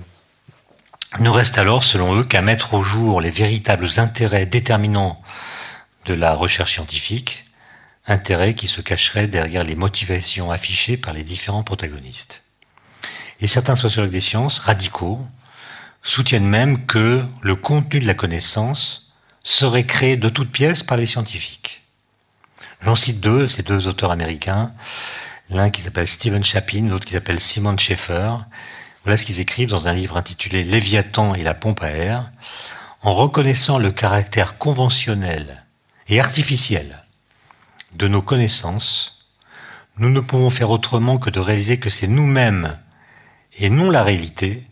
il nous reste alors, selon eux, qu'à mettre au jour les véritables intérêts déterminants de la recherche scientifique, intérêt qui se cacherait derrière les motivations affichées par les différents protagonistes. Et certains sociologues des sciences, radicaux, soutiennent même que le contenu de la connaissance serait créé de toutes pièces par les scientifiques. J'en cite deux, ces deux auteurs américains, l'un qui s'appelle Stephen Chapin, l'autre qui s'appelle Simon Schaeffer. Voilà ce qu'ils écrivent dans un livre intitulé Léviathan et la pompe à air, en reconnaissant le caractère conventionnel et artificiel de nos connaissances, nous ne pouvons faire autrement que de réaliser que c'est nous-mêmes et non la réalité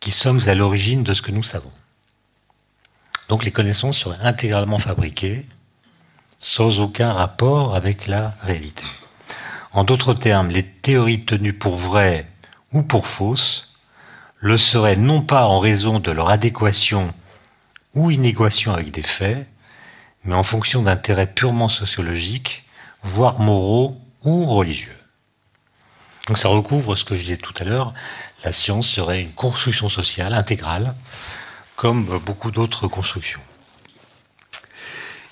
qui sommes à l'origine de ce que nous savons. Donc les connaissances seraient intégralement fabriquées sans aucun rapport avec la réalité. En d'autres termes, les théories tenues pour vraies ou pour fausses le seraient non pas en raison de leur adéquation ou inéquation avec des faits, mais en fonction d'intérêts purement sociologiques, voire moraux ou religieux. Donc ça recouvre ce que je disais tout à l'heure, la science serait une construction sociale intégrale, comme beaucoup d'autres constructions.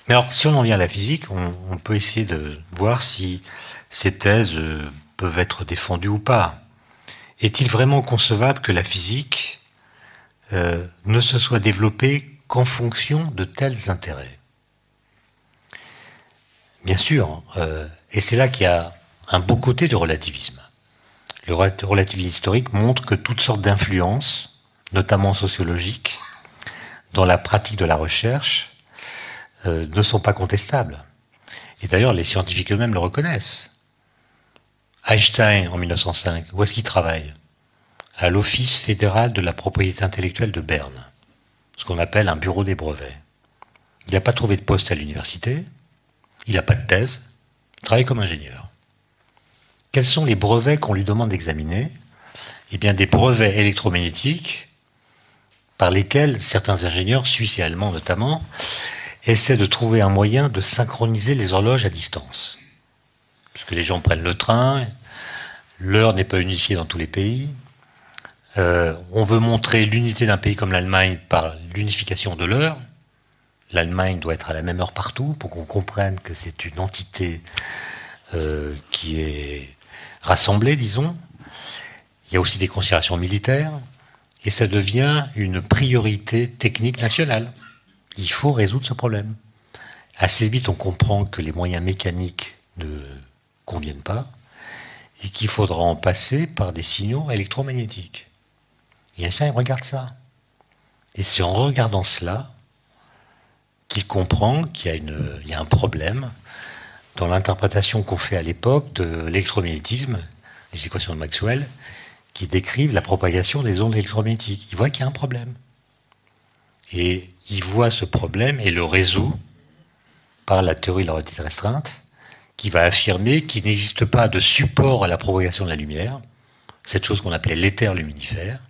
Mais alors, si on en vient à la physique, on, peut essayer de voir si ces thèses euh, peuvent être défendues ou pas. Est-il vraiment concevable que la physique euh, ne se soit développée qu'en fonction de tels intérêts? Bien sûr, euh, et c'est là qu'il y a un beau côté du relativisme. Le relativisme historique montre que toutes sortes d'influences, notamment sociologiques, dans la pratique de la recherche, euh, ne sont pas contestables. Et d'ailleurs, les scientifiques eux-mêmes le reconnaissent. Einstein, en 1905, où est-ce qu'il travaille? À l'Office fédéral de la propriété intellectuelle de Berne, ce qu'on appelle un bureau des brevets. Il n'a pas trouvé de poste à l'université, il n'a pas de thèse, il travaille comme ingénieur. quels sont les brevets qu'on lui demande d'examiner? Eh bien, des brevets électromagnétiques par lesquels certains ingénieurs, suisses et allemands notamment, essaient de trouver un moyen de synchroniser les horloges à distance. Parce que les gens prennent le train, l'heure n'est pas unifiée dans tous les pays. Euh, on veut montrer l'unité d'un pays comme l'Allemagne par l'unification de l'heure. L'Allemagne doit être à la même heure partout pour qu'on comprenne que c'est une entité euh, qui est rassemblée, disons. Il y a aussi des considérations militaires et ça devient une priorité technique nationale. Il faut résoudre ce problème. Assez vite, on comprend que les moyens mécaniques ne conviennent pas et qu'il faudra en passer par des signaux électromagnétiques. Et Einstein regarde ça. Et c'est en regardant cela qu'il comprend qu'il y, a un problème dans l'interprétation qu'on fait à l'époque de l'électromagnétisme, les équations de Maxwell, qui décrivent la propagation des ondes électromagnétiques. Il voit qu'il y a un problème. Et il voit ce problème et le résout par la théorie de la relativité restreinte, qui va affirmer qu'il n'existe pas de support à la propagation de la lumière, cette chose qu'on appelait l'éther luminifère.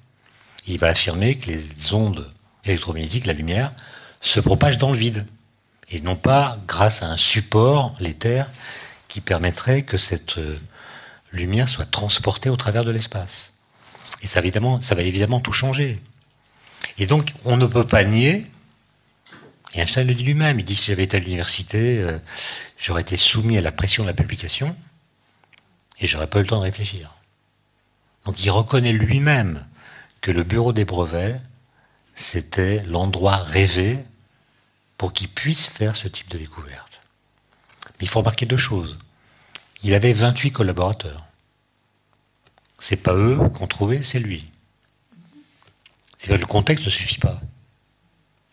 Il va affirmer que les ondes électromagnétiques, la lumière, se propagent dans le vide, et non pas grâce à un support, l'éther, qui permettrait que cette euh, lumière soit transportée au travers de l'espace. Et ça, évidemment, ça va évidemment tout changer. Et donc, on ne peut pas nier, et Einstein le dit lui-même, il dit si j'avais été à l'université, euh, j'aurais été soumis à la pression de la publication, et j'aurais pas eu le temps de réfléchir. Donc il reconnaît lui-même que le bureau des brevets, c'était l'endroit rêvé pour qu'il puisse faire ce type de découverte. Mais il faut remarquer deux choses. Il avait 28 collaborateurs. C'est pas eux qu'on trouvait, c'est lui. C'est que le contexte ne suffit pas.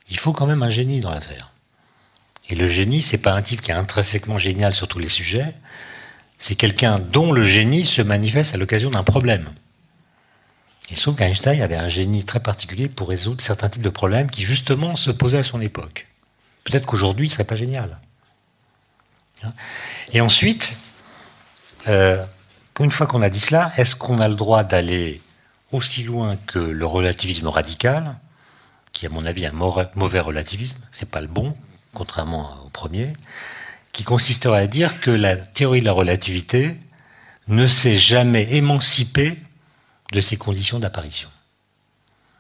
Il faut quand même un génie dans l'affaire. Et le génie, c'est pas un type qui est intrinsèquement génial sur tous les sujets, c'est quelqu'un dont le génie se manifeste à l'occasion d'un problème. Il se trouve qu'Einstein avait un génie très particulier pour résoudre certains types de problèmes qui justement se posaient à son époque. Peut-être qu'aujourd'hui, ne serait pas génial. Et ensuite, euh, une fois qu'on a dit cela, est-ce qu'on a le droit d'aller aussi loin que le relativisme radical, qui à mon avis est un mauvais relativisme, c'est pas le bon, contrairement au premier, qui consisterait à dire que la théorie de la relativité ne s'est jamais émancipée de ses conditions d'apparition.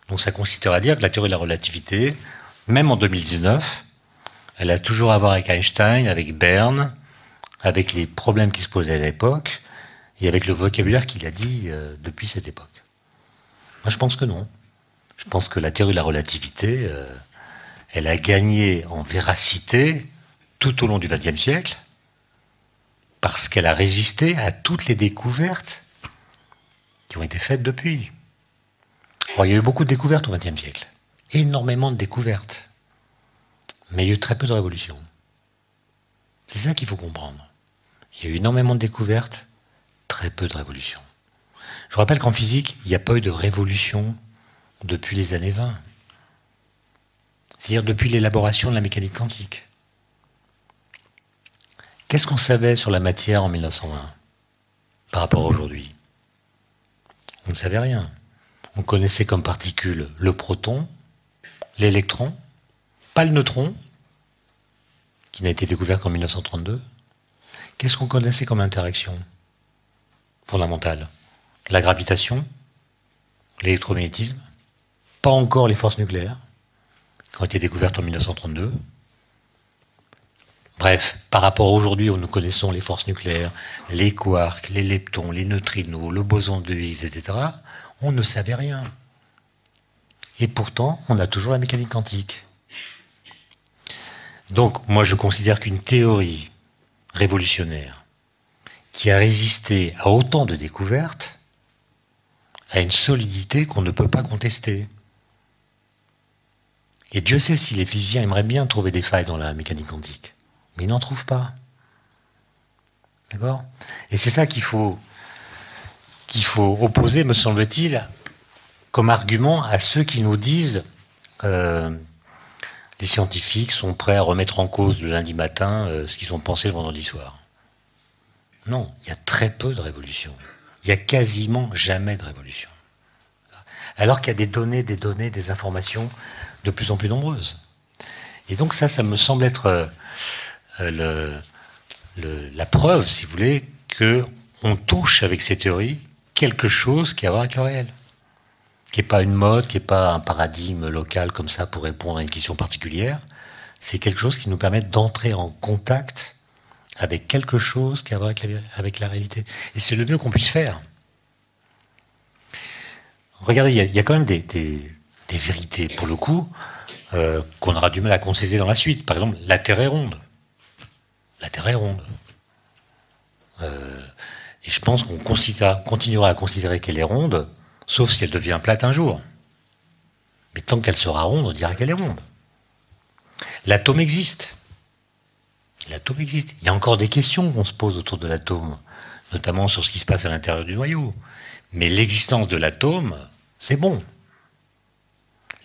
Donc ça consisterait à dire que la théorie de la relativité, même en 2019, elle a toujours à voir avec Einstein, avec Berne, avec les problèmes qui se posaient à l'époque, et avec le vocabulaire qu'il a dit euh, depuis cette époque. Moi, je pense que non. Je pense que la théorie de la relativité, euh, elle a gagné en véracité tout au long du XXe siècle, parce qu'elle a résisté à toutes les découvertes qui ont été faites depuis. il y a eu beaucoup de découvertes au XXe siècle, énormément de découvertes, mais il y a eu très peu de révolutions. C'est ça qu'il faut comprendre. Il y a eu énormément de découvertes, très peu de révolutions. Je rappelle qu'en physique, il n'y a pas eu de révolution depuis les années 20. C'est-à-dire depuis l'élaboration de la mécanique quantique. Qu'est-ce qu'on savait sur la matière en 1920 par rapport à aujourd'hui? On ne savait rien. On connaissait comme particule le proton, l'électron, pas le neutron, qui n'a été découvert qu'en 1932. Qu'est-ce qu'on connaissait comme interaction fondamentale? La gravitation, l'électromagnétisme, pas encore les forces nucléaires, qui ont été découvertes en 1932. Bref, par rapport à aujourd'hui où nous connaissons les forces nucléaires, les quarks, les leptons, les neutrinos, le boson de Higgs, etc., on ne savait rien. Et pourtant, on a toujours la mécanique quantique. Donc, moi, je considère qu'une théorie révolutionnaire qui a résisté à autant de découvertes a une solidité qu'on ne peut pas contester. Et Dieu sait si les physiciens aimeraient bien trouver des failles dans la mécanique quantique, mais ils n'en trouvent pas. D'accord? Et c'est ça qu'il faut, faut opposer, me semble-t-il, comme argument à ceux qui nous disent euh, les scientifiques sont prêts à remettre en cause le lundi matin euh, ce qu'ils ont pensé le vendredi soir. Non, il y a très peu de révolutions. Il n'y a quasiment jamais de révolution. Alors qu'il y a des données, des données, des informations de plus en plus nombreuses. Et donc ça, ça me semble être euh, la preuve, si vous voulez, qu'on touche avec ces théories quelque chose qui a à voir avec le réel. Qui n'est pas une mode, qui n'est pas un paradigme local comme ça pour répondre à une question particulière. C'est quelque chose qui nous permet d'entrer en contact avec quelque chose qui a à voir avec la, réalité. Et c'est le mieux qu'on puisse faire. Regardez, il y, a quand même des, vérités, pour le coup, euh, qu'on aura du mal à concéder dans la suite. Par exemple, la Terre est ronde. La Terre est ronde. Euh, et je pense qu'on continuera à considérer qu'elle est ronde, sauf si elle devient plate un jour. Mais tant qu'elle sera ronde, on dira qu'elle est ronde. L'atome existe. L'atome existe. Il y a encore des questions qu'on se pose autour de l'atome, notamment sur ce qui se passe à l'intérieur du noyau. Mais l'existence de l'atome, c'est bon.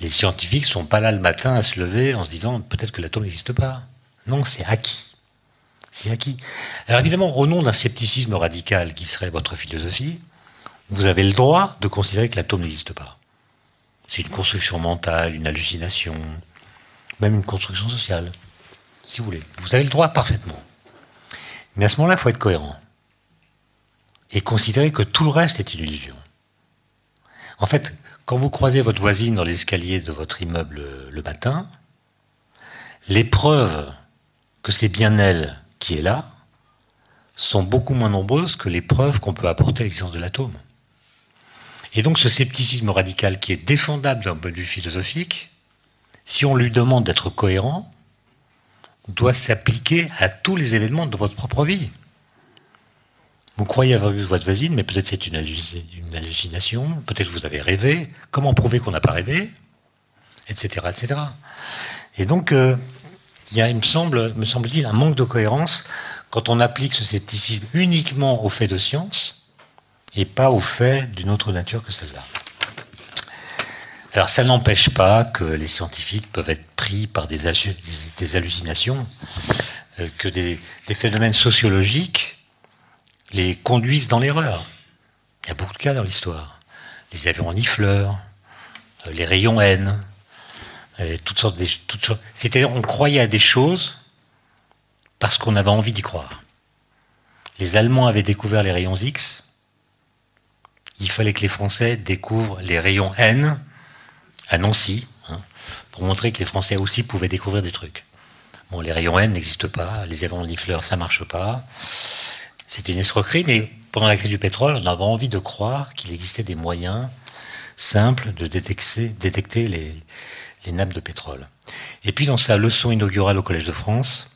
Les scientifiques ne sont pas là le matin à se lever en se disant peut-être que l'atome n'existe pas. Non, c'est acquis. C'est acquis. Alors évidemment, au nom d'un scepticisme radical qui serait votre philosophie, vous avez le droit de considérer que l'atome n'existe pas. C'est une construction mentale, une hallucination, même une construction sociale, si vous voulez. Vous avez le droit parfaitement. Mais à ce moment-là, il faut être cohérent. Et considérer que tout le reste est une illusion. En fait, quand vous croisez votre voisine dans l'escalier de votre immeuble le matin, les preuves que c'est bien elle qui est là sont beaucoup moins nombreuses que les preuves qu'on peut apporter à l'existence de l'atome. Et donc ce scepticisme radical qui est défendable d'un point de vue philosophique, si on lui demande d'être cohérent, doit s'appliquer à tous les événements de votre propre vie. Vous croyez avoir vu votre voisine, mais peut-être c'est une, hallucination, peut-être vous avez rêvé, comment prouver qu'on n'a pas rêvé, etc., etc. Et donc, euh, il y a, il me semble, me semble-t-il, un manque de cohérence quand on applique ce scepticisme uniquement aux faits de science et pas aux faits d'une autre nature que celle-là. Alors ça n'empêche pas que les scientifiques peuvent être pris par des, hallucinations, euh, que des, phénomènes sociologiques les conduisent dans l'erreur. Il y a beaucoup de cas dans l'histoire. Les avions nifleurs, euh, les rayons N, toutes sortes C'était, on croyait à des choses parce qu'on avait envie d'y croire. Les Allemands avaient découvert les rayons X. Il fallait que les Français découvrent les rayons N à Nancy, hein, pour montrer que les Français aussi pouvaient découvrir des trucs. Bon, les rayons N n'existent pas, les avions nifleurs, ça marche pas. C'était une escroquerie, mais pendant la crise du pétrole, on avait envie de croire qu'il existait des moyens simples de détecter les, les nappes de pétrole. Et puis dans sa leçon inaugurale au Collège de France,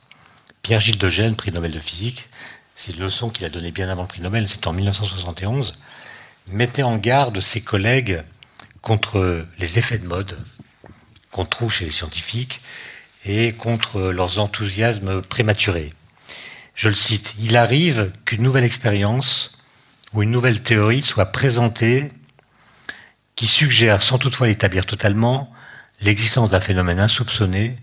Pierre-Gilles de Gênes, prix Nobel de physique, c'est une leçon qu'il a donnée bien avant le prix Nobel, c'est en 1971, mettait en garde ses collègues contre les effets de mode qu'on trouve chez les scientifiques et contre leurs enthousiasmes prématurés. Je le cite, il arrive qu'une nouvelle expérience ou une nouvelle théorie soit présentée qui suggère, sans toutefois l'établir totalement, l'existence d'un phénomène insoupçonné,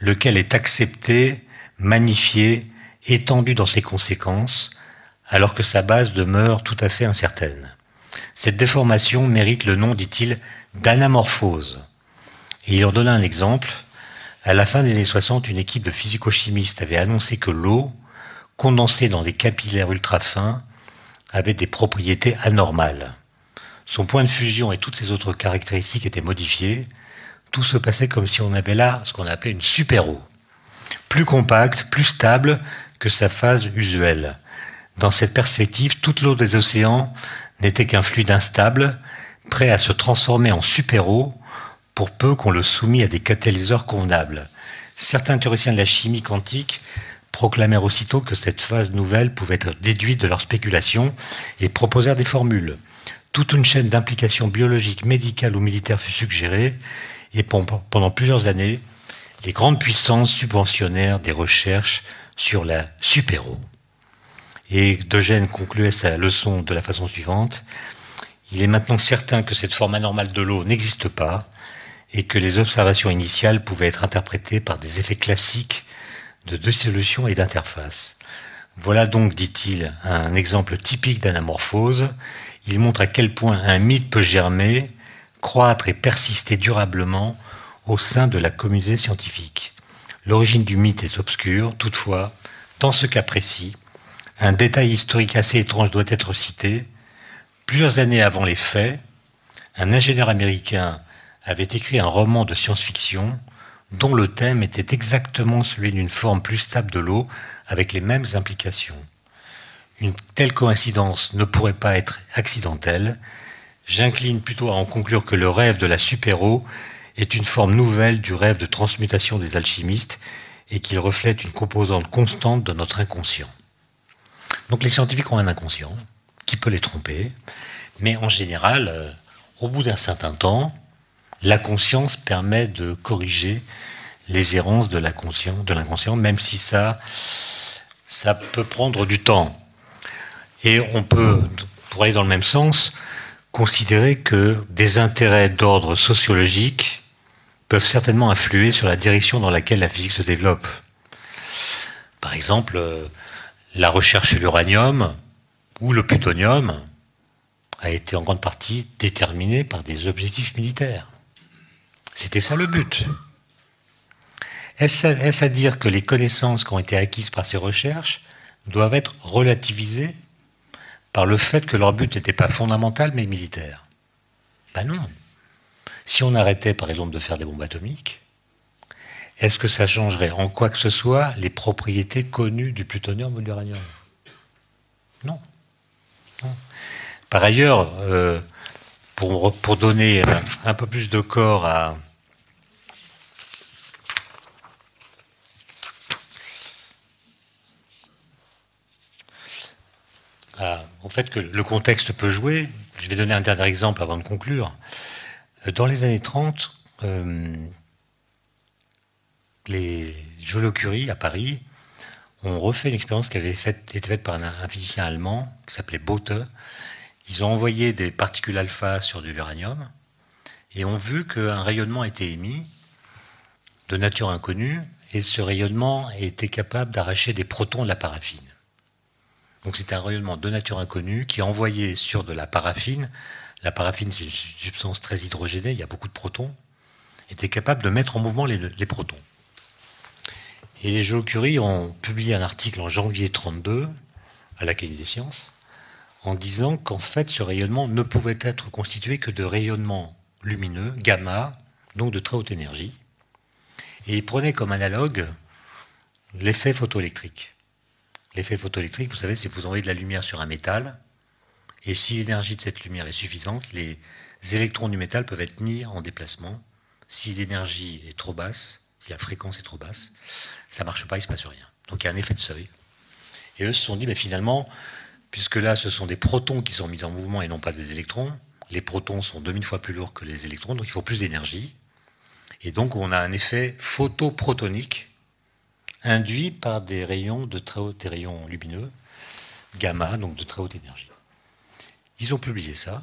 lequel est accepté, magnifié, étendu dans ses conséquences, alors que sa base demeure tout à fait incertaine. Cette déformation mérite le nom, dit-il, d'anamorphose. Et il en donna un exemple. À la fin des années 60, une équipe de physico-chimistes avait annoncé que l'eau, condensée dans des capillaires ultra fins, avait des propriétés anormales. Son point de fusion et toutes ses autres caractéristiques étaient modifiées, tout se passait comme si on avait là ce qu'on appelait une super eau. Plus compacte, plus stable que sa phase usuelle. Dans cette perspective, toute l'eau des océans n'était qu'un fluide instable, prêt à se transformer en super eau pour peu qu'on le soumit à des catalyseurs convenables. Certains théoriciens de la chimie quantique proclamèrent aussitôt que cette phase nouvelle pouvait être déduite de leurs spéculations et proposèrent des formules. Toute une chaîne d'implications biologiques, médicales ou militaires fut suggérée, et pendant plusieurs années, les grandes puissances subventionnèrent des recherches sur la super-eau. Et Eugène concluait sa leçon de la façon suivante. Il est maintenant certain que cette forme anormale de l'eau n'existe pas et que les observations initiales pouvaient être interprétées par des effets classiques de dissolution et d'interface. Voilà donc, dit-il, un exemple typique d'anamorphose. Il montre à quel point un mythe peut germer, croître et persister durablement au sein de la communauté scientifique. L'origine du mythe est obscure, toutefois, dans ce cas précis, un détail historique assez étrange doit être cité. Plusieurs années avant les faits, un ingénieur américain avait écrit un roman de science-fiction dont le thème était exactement celui d'une forme plus stable de l'eau avec les mêmes implications. Une telle coïncidence ne pourrait pas être accidentelle. J'incline plutôt à en conclure que le rêve de la super-eau est une forme nouvelle du rêve de transmutation des alchimistes et qu'il reflète une composante constante de notre inconscient. Donc les scientifiques ont un inconscient qui peut les tromper, mais en général, euh, au bout d'un certain temps, la conscience permet de corriger les errances de l'inconscient, même si ça, ça peut prendre du temps. Et on peut, pour aller dans le même sens, considérer que des intérêts d'ordre sociologique peuvent certainement influer sur la direction dans laquelle la physique se développe. Par exemple, euh, la recherche sur l'uranium ou le plutonium a été en grande partie déterminée par des objectifs militaires. C'était ça le but. Est-ce à dire que les connaissances qui ont été acquises par ces recherches doivent être relativisées par le fait que leur but n'était pas fondamental mais militaire Ben non. Si on arrêtait par exemple de faire des bombes atomiques, est-ce que ça changerait en quoi que ce soit les propriétés connues du plutonium ou de l'uranium? Non. Par ailleurs, euh, pour, pour, donner un, peu plus de corps à, au fait que le contexte peut jouer, je vais donner un dernier exemple avant de conclure. Dans les années 30, les Joliot Curie à Paris ont refait une expérience qui avait été faite par un, physicien allemand qui s'appelait Bothe. Ils ont envoyé des particules alpha sur de l'uranium et ont vu qu'un rayonnement était émis de nature inconnue et ce rayonnement était capable d'arracher des protons de la paraffine. Donc c'était un rayonnement de nature inconnue qui envoyé sur de la paraffine. La paraffine, c'est une substance très hydrogénée, il y a beaucoup de protons, était capable de mettre en mouvement les protons. Et les Curie ont publié un article en janvier 32 à l'Académie des sciences en disant qu'en fait ce rayonnement ne pouvait être constitué que de rayonnements lumineux, gamma, donc de très haute énergie. Et ils prenaient comme analogue l'effet photoélectrique. L'effet photoélectrique, vous savez, c'est que vous envoyez de la lumière sur un métal, et si l'énergie de cette lumière est suffisante, les électrons du métal peuvent être mis en déplacement. Si l'énergie est trop basse, si la fréquence est trop basse, ça marche pas, il se passe rien. Donc il y a un effet de seuil. Et eux se sont dit, mais finalement, puisque là, ce sont des protons qui sont mis en mouvement et non pas des électrons, les protons sont 2000 fois plus lourds que les électrons, donc il faut plus d'énergie. Et donc on a un effet photoprotonique induit par des rayons de très haute, des rayons lumineux, gamma, donc de très haute énergie. Ils ont publié ça.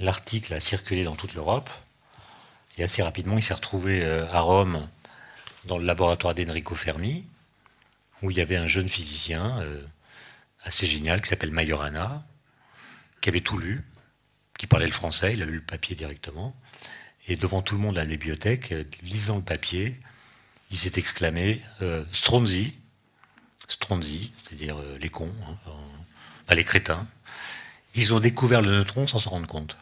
L'article a circulé dans toute l'Europe. Et assez rapidement, il s'est retrouvé euh, à Rome dans le laboratoire d'Enrico Fermi, où il y avait un jeune physicien euh, assez génial qui s'appelle Majorana, qui avait tout lu, qui parlait le français, il a lu le papier directement, et devant tout le monde à la bibliothèque, euh, lisant le papier, il s'est exclamé euh, Stronzi, Stronzi, c'est-à-dire euh, les cons, hein, les crétins, ils ont découvert le neutron sans s'en rendre compte.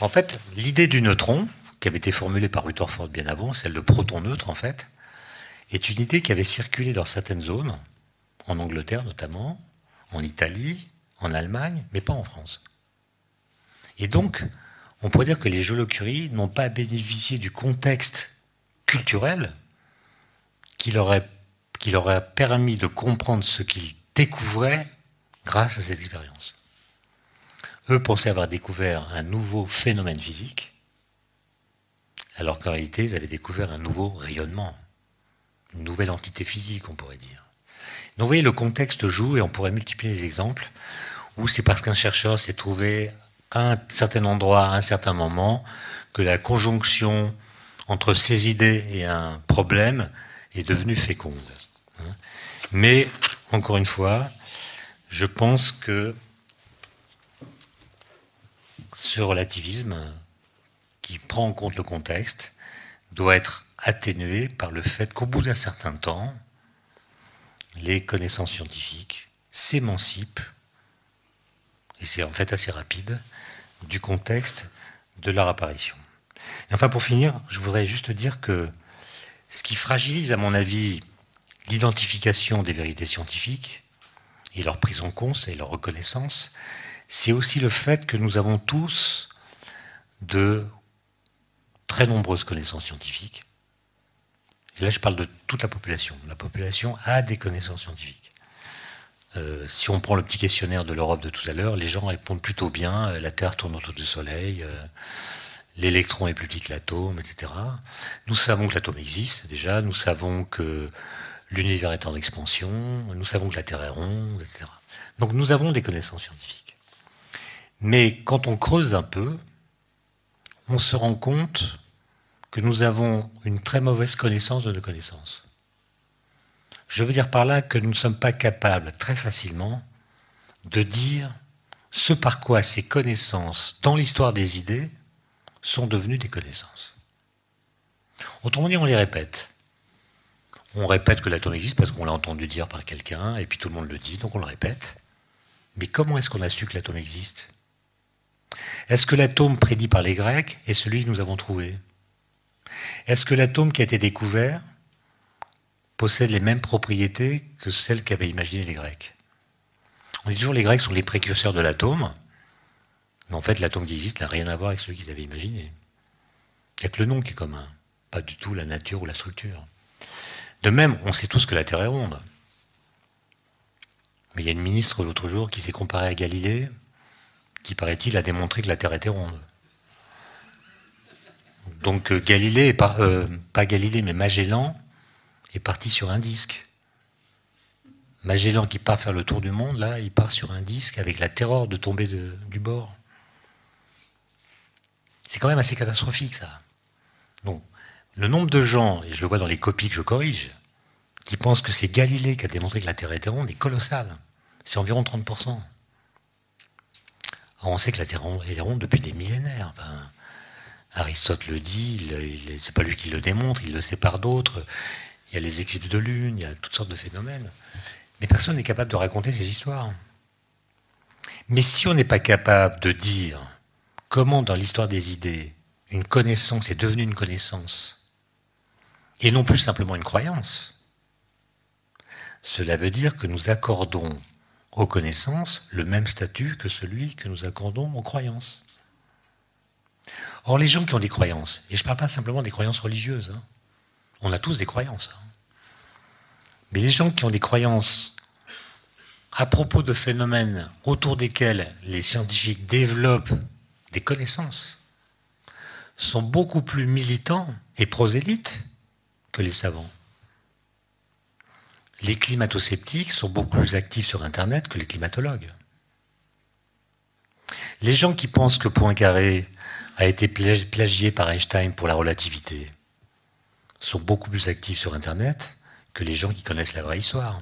En fait, l'idée du neutron, qui avait été formulée par Rutherford bien avant, celle de proton neutre en fait, est une idée qui avait circulé dans certaines zones, en Angleterre notamment, en Italie, en Allemagne, mais pas en France. Et donc, on pourrait dire que les Joliot-Curie n'ont pas bénéficié du contexte culturel qui leur, qui leur a permis de comprendre ce qu'ils découvraient grâce à cette expérience. Eux pensaient avoir découvert un nouveau phénomène physique, alors qu'en réalité, ils avaient découvert un nouveau rayonnement, une nouvelle entité physique, on pourrait dire. Donc vous voyez, le contexte joue et on pourrait multiplier les exemples où c'est parce qu'un chercheur s'est trouvé à un certain endroit, à un certain moment, que la conjonction entre ses idées et un problème est devenue féconde. Mais, encore une fois, je pense que ce relativisme qui prend en compte le contexte doit être atténué par le fait qu'au bout d'un certain temps, les connaissances scientifiques s'émancipent, et c'est en fait assez rapide, du contexte de leur apparition. Enfin, pour finir, je voudrais juste dire que ce qui fragilise, à mon avis, l'identification des vérités scientifiques et leur prise en compte et leur reconnaissance, c'est aussi le fait que nous avons tous de très nombreuses connaissances scientifiques. Et là, je parle de toute la population. La population a des connaissances scientifiques. Euh, si on prend le petit questionnaire de l'Europe de tout à l'heure, les gens répondent plutôt bien. Euh, la Terre tourne autour du Soleil, euh, l'électron est plus petit que l'atome, etc. Nous savons que l'atome existe déjà, nous savons que l'univers est en expansion, nous savons que la Terre est ronde, etc. Donc nous avons des connaissances scientifiques. Mais quand on creuse un peu, on se rend compte que nous avons une très mauvaise connaissance de nos connaissances. Je veux dire par là que nous ne sommes pas capables très facilement de dire ce par quoi ces connaissances dans l'histoire des idées sont devenues des connaissances. Autrement dit, on les répète. On répète que l'atome existe parce qu'on l'a entendu dire par quelqu'un, et puis tout le monde le dit, donc on le répète. Mais comment est-ce qu'on a su que l'atome existe? Est-ce que l'atome prédit par les Grecs est celui que nous avons trouvé? Est-ce que l'atome qui a été découvert possède les mêmes propriétés que celles qu'avaient imaginées les Grecs On dit toujours les Grecs sont les précurseurs de l'atome, mais en fait l'atome qui existe n'a rien à voir avec celui qu'ils avaient imaginé. Il n'y a que le nom qui est commun, pas du tout la nature ou la structure. De même, on sait tous que la Terre est ronde. Mais il y a une ministre l'autre jour qui s'est comparée à Galilée, qui paraît-il a démontré que la Terre était ronde. Donc euh, Galilée, euh, pas Galilée, mais Magellan est parti sur un disque. Magellan qui part faire le tour du monde, là, il part sur un disque avec la terreur de tomber du bord. C'est quand même assez catastrophique, ça. Donc, le nombre de gens, et je le vois dans les copies que je corrige, qui pensent que c'est Galilée qui a démontré que la Terre était ronde est colossal. C'est environ 30%. Alors on sait que la Terre est ronde depuis des millénaires. Aristote le dit, c'est pas lui qui le démontre, il le sait par d'autres. Il y a les éclipses de lune, il y a toutes sortes de phénomènes. Mais personne n'est capable de raconter ces histoires. Mais si on n'est pas capable de dire comment dans l'histoire des idées, une connaissance est devenue une connaissance, et non plus simplement une croyance. Cela veut dire que nous accordons aux connaissances le même statut que celui que nous accordons aux croyances. Or, les gens qui ont des croyances, et je ne parle pas simplement des croyances religieuses, hein, on a tous des croyances, mais les gens qui ont des croyances à propos de phénomènes autour desquels les scientifiques développent des connaissances sont beaucoup plus militants et prosélytes que les savants. Les climato-sceptiques sont beaucoup plus actifs sur Internet que les climatologues. Les gens qui pensent que Poincaré a été plagié par Einstein pour la relativité sont beaucoup plus actifs sur Internet que les gens qui connaissent la vraie histoire.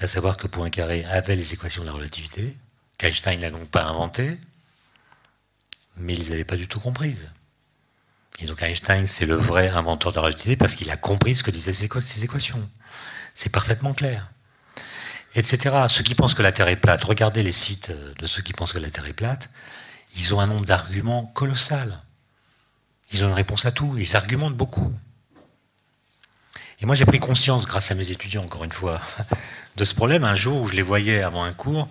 À savoir que Poincaré avait les équations de la relativité, qu'Einstein n'a donc pas inventées, mais ils ne les avait pas du tout comprises. Et donc Einstein, c'est le vrai inventeur de la relativité parce qu'il a compris ce que disaient ces équations. C'est parfaitement clair. Etc. Ceux qui pensent que la Terre est plate, regardez les sites de ceux qui pensent que la Terre est plate, ils ont un nombre d'arguments colossal. Ils ont une réponse à tout, ils argumentent beaucoup. Et moi j'ai pris conscience, grâce à mes étudiants encore une fois, *laughs* de ce problème. Un jour où je les voyais avant un cours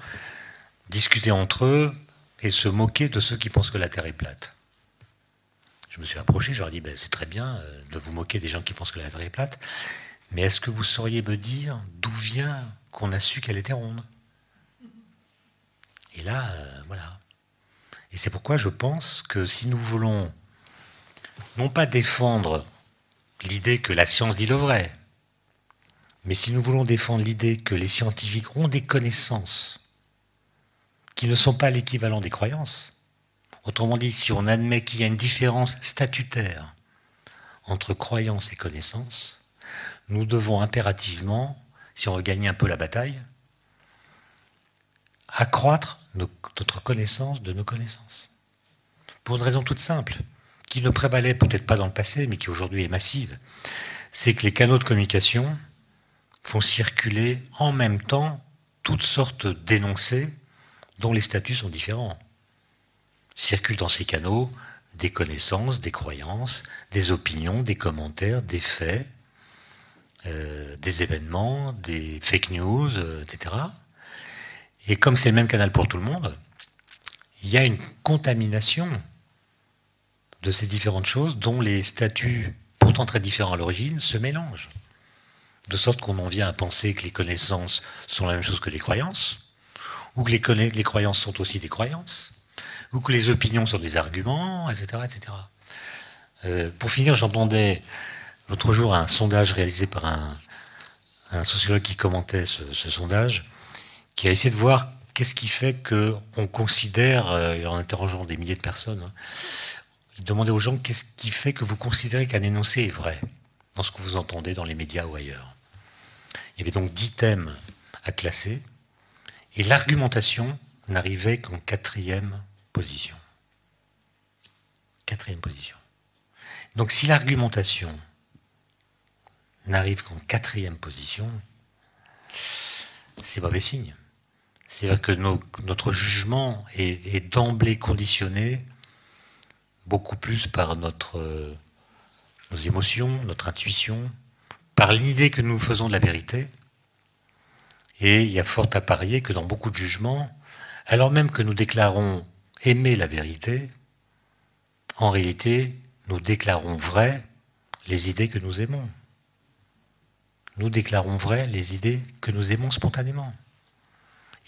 discuter entre eux et se moquer de ceux qui pensent que la Terre est plate. Je me suis approché, je leur ai dit, ben, c'est très bien euh, de vous moquer des gens qui pensent que la Terre est plate, mais est-ce que vous sauriez me dire d'où vient qu'on a su qu'elle était ronde? Et là, euh, voilà. Et c'est pourquoi je pense que si nous voulons non pas défendre l'idée que la science dit le vrai, mais si nous voulons défendre l'idée que les scientifiques ont des connaissances qui ne sont pas l'équivalent des croyances, Autrement dit, si on admet qu'il y a une différence statutaire entre croyance et connaissance, nous devons impérativement, si on veut gagner un peu la bataille, accroître notre connaissance de nos connaissances. Pour une raison toute simple, qui ne prévalait peut-être pas dans le passé, mais qui aujourd'hui est massive, c'est que les canaux de communication font circuler en même temps toutes sortes d'énoncés dont les statuts sont différents. Circulent dans ces canaux des connaissances, des croyances, des opinions, des commentaires, des faits, euh, des événements, des fake news, euh, etc. Et comme c'est le même canal pour tout le monde, il y a une contamination de ces différentes choses dont les statuts, pourtant très différents à l'origine, se mélangent. De sorte qu'on en vient à penser que les connaissances sont la même chose que les croyances, ou que les, les croyances sont aussi des croyances, ou que les opinions sont des arguments, etc. etc. Euh, pour finir, j'entendais l'autre jour un sondage réalisé par un, sociologue qui commentait ce, sondage, qui a essayé de voir qu'est-ce qui fait qu'on considère, euh, en interrogeant des milliers de personnes, hein, il demandait aux gens qu'est-ce qui fait que vous considérez qu'un énoncé est vrai dans ce que vous entendez dans les médias ou ailleurs? Il y avait donc dix thèmes à classer, et l'argumentation n'arrivait qu'en quatrième position. Quatrième position. Donc si l'argumentation n'arrive qu'en quatrième position, c'est mauvais signe. C'est-à-dire que notre jugement est, d'emblée conditionné beaucoup plus par notre, nos émotions, notre intuition, par l'idée que nous faisons de la vérité. Et il y a fort à parier que dans beaucoup de jugements, alors même que nous déclarons aimer la vérité, en réalité, nous déclarons vrai les idées que nous aimons. Nous déclarons vrai les idées que nous aimons spontanément.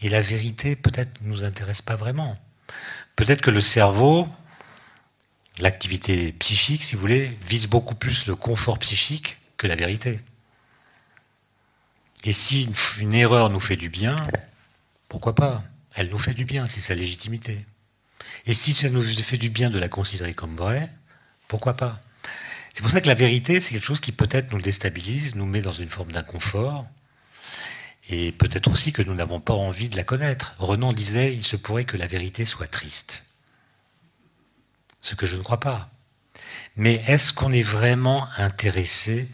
Et la vérité, peut-être, ne nous intéresse pas vraiment. Peut-être que le cerveau, l'activité psychique, si vous voulez, vise beaucoup plus le confort psychique que la vérité. Et si une erreur nous fait du bien, pourquoi pas? Elle nous fait du bien, c'est sa légitimité. Et si ça nous fait du bien de la considérer comme vraie, pourquoi pas? C'est pour ça que la vérité, c'est quelque chose qui peut-être nous déstabilise, nous met dans une forme d'inconfort, et peut-être aussi que nous n'avons pas envie de la connaître. Renan disait, il se pourrait que la vérité soit triste. Ce que je ne crois pas. Mais est-ce qu'on est vraiment intéressé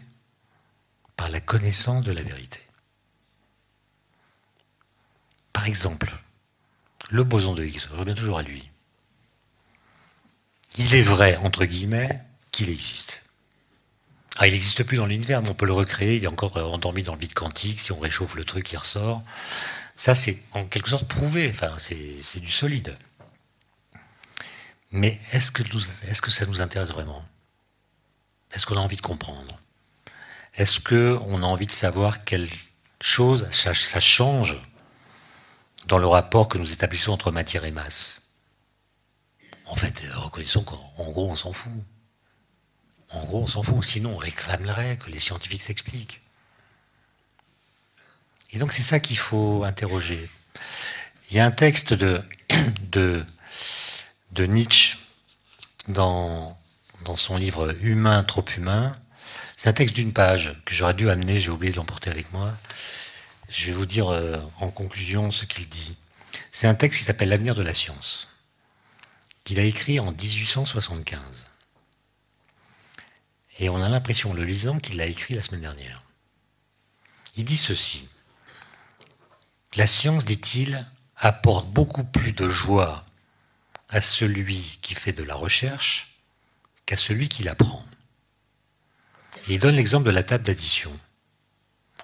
par la connaissance de la vérité? Par exemple, le boson de Higgs, je reviens toujours à lui il est vrai, entre guillemets, qu'il existe. Ah, il n'existe plus dans l'univers, mais on peut le recréer, il est encore euh, endormi dans le vide quantique, si on réchauffe le truc, il ressort. Ça, c'est en quelque sorte prouvé, enfin, c'est du solide. Mais est-ce que, ça nous intéresse vraiment? Est-ce qu'on a envie de comprendre? Est-ce qu'on a envie de savoir quelle chose ça change dans le rapport que nous établissons entre matière et masse? En fait, reconnaissons qu'en gros, on s'en fout. En gros, on s'en fout. Sinon, on réclamerait que les scientifiques s'expliquent. Et donc, c'est ça qu'il faut interroger. Il y a un texte de, de, de Nietzsche dans, dans son livre Humain, trop humain. C'est un texte d'une page que j'aurais dû amener, j'ai oublié de l'emporter avec moi. Je vais vous dire euh, en conclusion ce qu'il dit. C'est un texte qui s'appelle L'avenir de la science qu'il a écrit en 1875. Et on a l'impression, le lisant, qu'il l'a écrit la semaine dernière. Il dit ceci. La science, dit-il, apporte beaucoup plus de joie à celui qui fait de la recherche qu'à celui qui l'apprend. Il donne l'exemple de la table d'addition.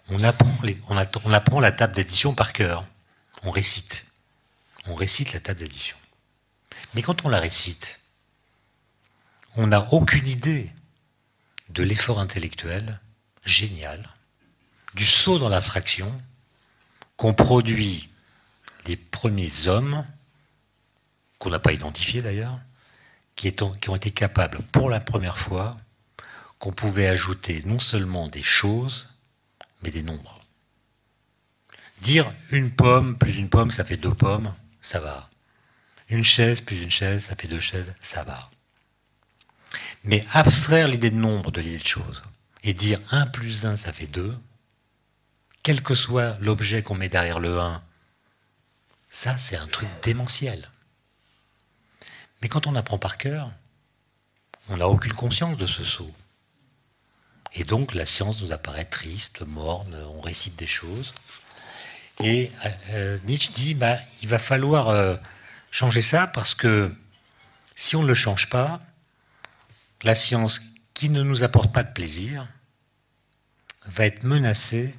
On apprend, on apprend la table d'addition par cœur. On récite. On récite la table d'addition. Mais quand on la récite, on n'a aucune idée de l'effort intellectuel génial, du saut dans l'abstraction qu'ont produit les premiers hommes, qu'on n'a pas identifiés d'ailleurs, qui, qui ont été capables pour la première fois qu'on pouvait ajouter non seulement des choses, mais des nombres. Dire une pomme plus une pomme, ça fait deux pommes, ça va. Une chaise plus une chaise, ça fait deux chaises, ça va. Mais abstraire l'idée de nombre de l'idée de chose, et dire 1 plus 1, ça fait 2, quel que soit l'objet qu'on met derrière le 1, ça c'est un truc démentiel. Mais quand on apprend par cœur, on n'a aucune conscience de ce saut. Et donc la science nous apparaît triste, morne, on récite des choses. Et euh, Nietzsche dit, bah, il va falloir euh, changer ça parce que si on ne le change pas, la science qui ne nous apporte pas de plaisir va être menacée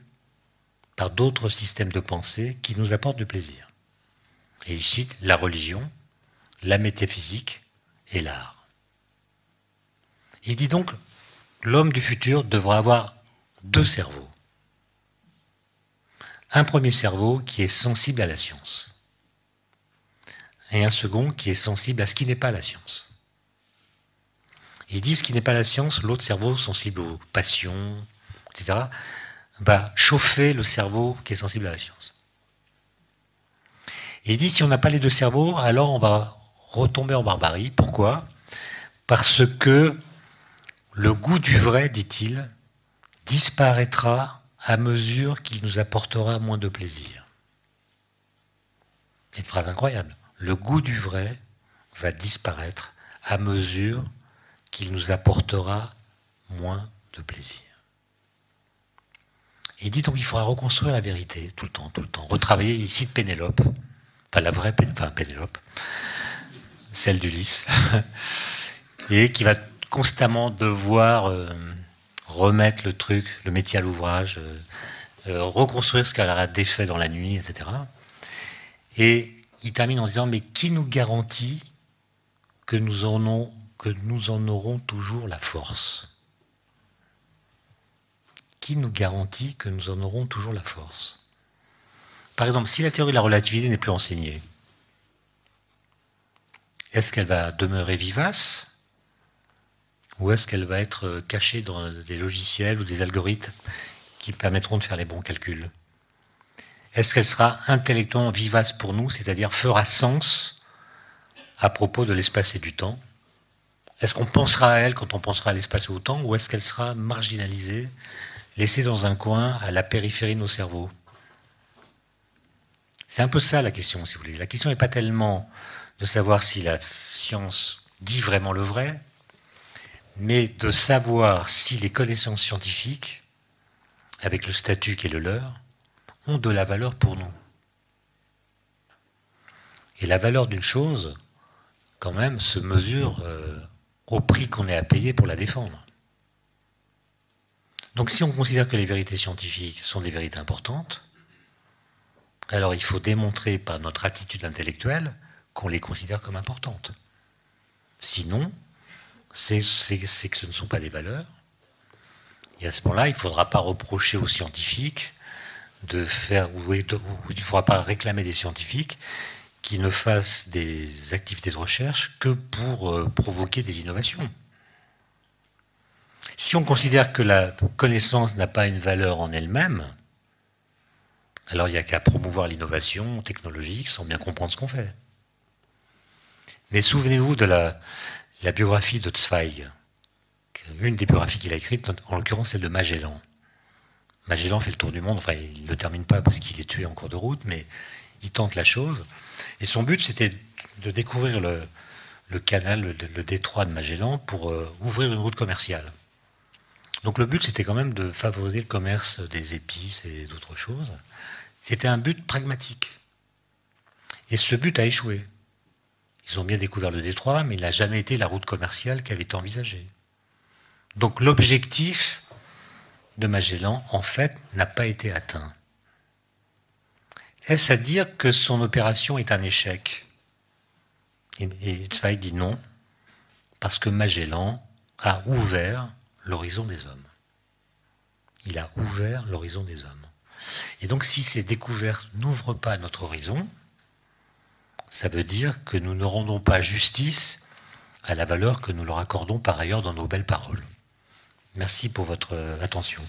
par d'autres systèmes de pensée qui nous apportent du plaisir. Et il cite la religion, la métaphysique et l'art. Il dit donc, l'homme du futur devra avoir deux cerveaux. Un premier cerveau qui est sensible à la science. Et un second qui est sensible à ce qui n'est pas la science. Il dit ce qui n'est pas la science, l'autre cerveau sensible aux passions, etc., va chauffer le cerveau qui est sensible à la science. Il dit si on n'a pas les deux cerveaux, alors on va retomber en barbarie. Pourquoi? Parce que le goût du vrai, dit-il, disparaîtra à mesure qu'il nous apportera moins de plaisir. C'est une phrase incroyable. Le goût du vrai va disparaître à mesure qu'il nous apportera moins de plaisir. Il dit donc qu'il faudra reconstruire la vérité tout le temps, tout le temps. Retravailler, ici de Pénélope, pas la vraie Pénélope, celle d'Ulysse, *laughs* et qui va constamment devoir euh, remettre le truc, le métier à l'ouvrage, euh, euh, reconstruire ce qu'elle a défait dans la nuit, etc. Et il termine en disant, mais qui nous garantit que nous en, que nous en aurons toujours la force? Qui nous garantit que nous en aurons toujours la force? Par exemple, si la théorie de la relativité n'est plus enseignée, est-ce qu'elle va demeurer vivace ou est-ce qu'elle va être euh, cachée dans des logiciels ou des algorithmes qui permettront de faire les bons calculs? Est-ce qu'elle sera intellectuellement vivace pour nous, c'est-à-dire fera sens à propos de l'espace et du temps? Est-ce qu'on pensera à elle quand on pensera à l'espace et au temps, ou est-ce qu'elle sera marginalisée, laissée dans un coin à la périphérie de nos cerveaux? C'est un peu ça la question, si vous voulez. La question n'est pas tellement de savoir si la science dit vraiment le vrai, mais de savoir si les connaissances scientifiques, avec le statut qui est le leur, ont de la valeur pour nous. Et la valeur d'une chose, quand même, se mesure euh, au prix qu'on est à payer pour la défendre. Donc si on considère que les vérités scientifiques sont des vérités importantes, alors il faut démontrer par notre attitude intellectuelle qu'on les considère comme importantes. Sinon, c'est que ce ne sont pas des valeurs. Et à ce moment-là, il ne faudra pas reprocher aux scientifiques de faire, ou il ne faudra pas réclamer des scientifiques qui ne fassent des activités de recherche que pour euh, provoquer des innovations. Si on considère que la connaissance n'a pas une valeur en elle-même, alors il n'y a qu'à promouvoir l'innovation technologique sans bien comprendre ce qu'on fait. Mais souvenez-vous de la, biographie de Zweig, une des biographies qu'il a écrites, en l'occurrence celle de Magellan. Magellan fait le tour du monde, enfin il ne le termine pas parce qu'il est tué en cours de route, mais il tente la chose. Et son but c'était de découvrir le, canal, le, détroit de Magellan pour euh, ouvrir une route commerciale. Donc le but c'était quand même de favoriser le commerce des épices et d'autres choses. C'était un but pragmatique. Et ce but a échoué. Ils ont bien découvert le détroit, mais il n'a jamais été la route commerciale qui avait envisagée. Donc l'objectif de Magellan, en fait, n'a pas été atteint. Est-ce à dire que son opération est un échec? Et Zweig dit non, parce que Magellan a ouvert l'horizon des hommes. Il a ouvert l'horizon des hommes. Et donc si ces découvertes n'ouvrent pas notre horizon, ça veut dire que nous ne rendons pas justice à la valeur que nous leur accordons par ailleurs dans nos belles paroles. Merci pour votre attention.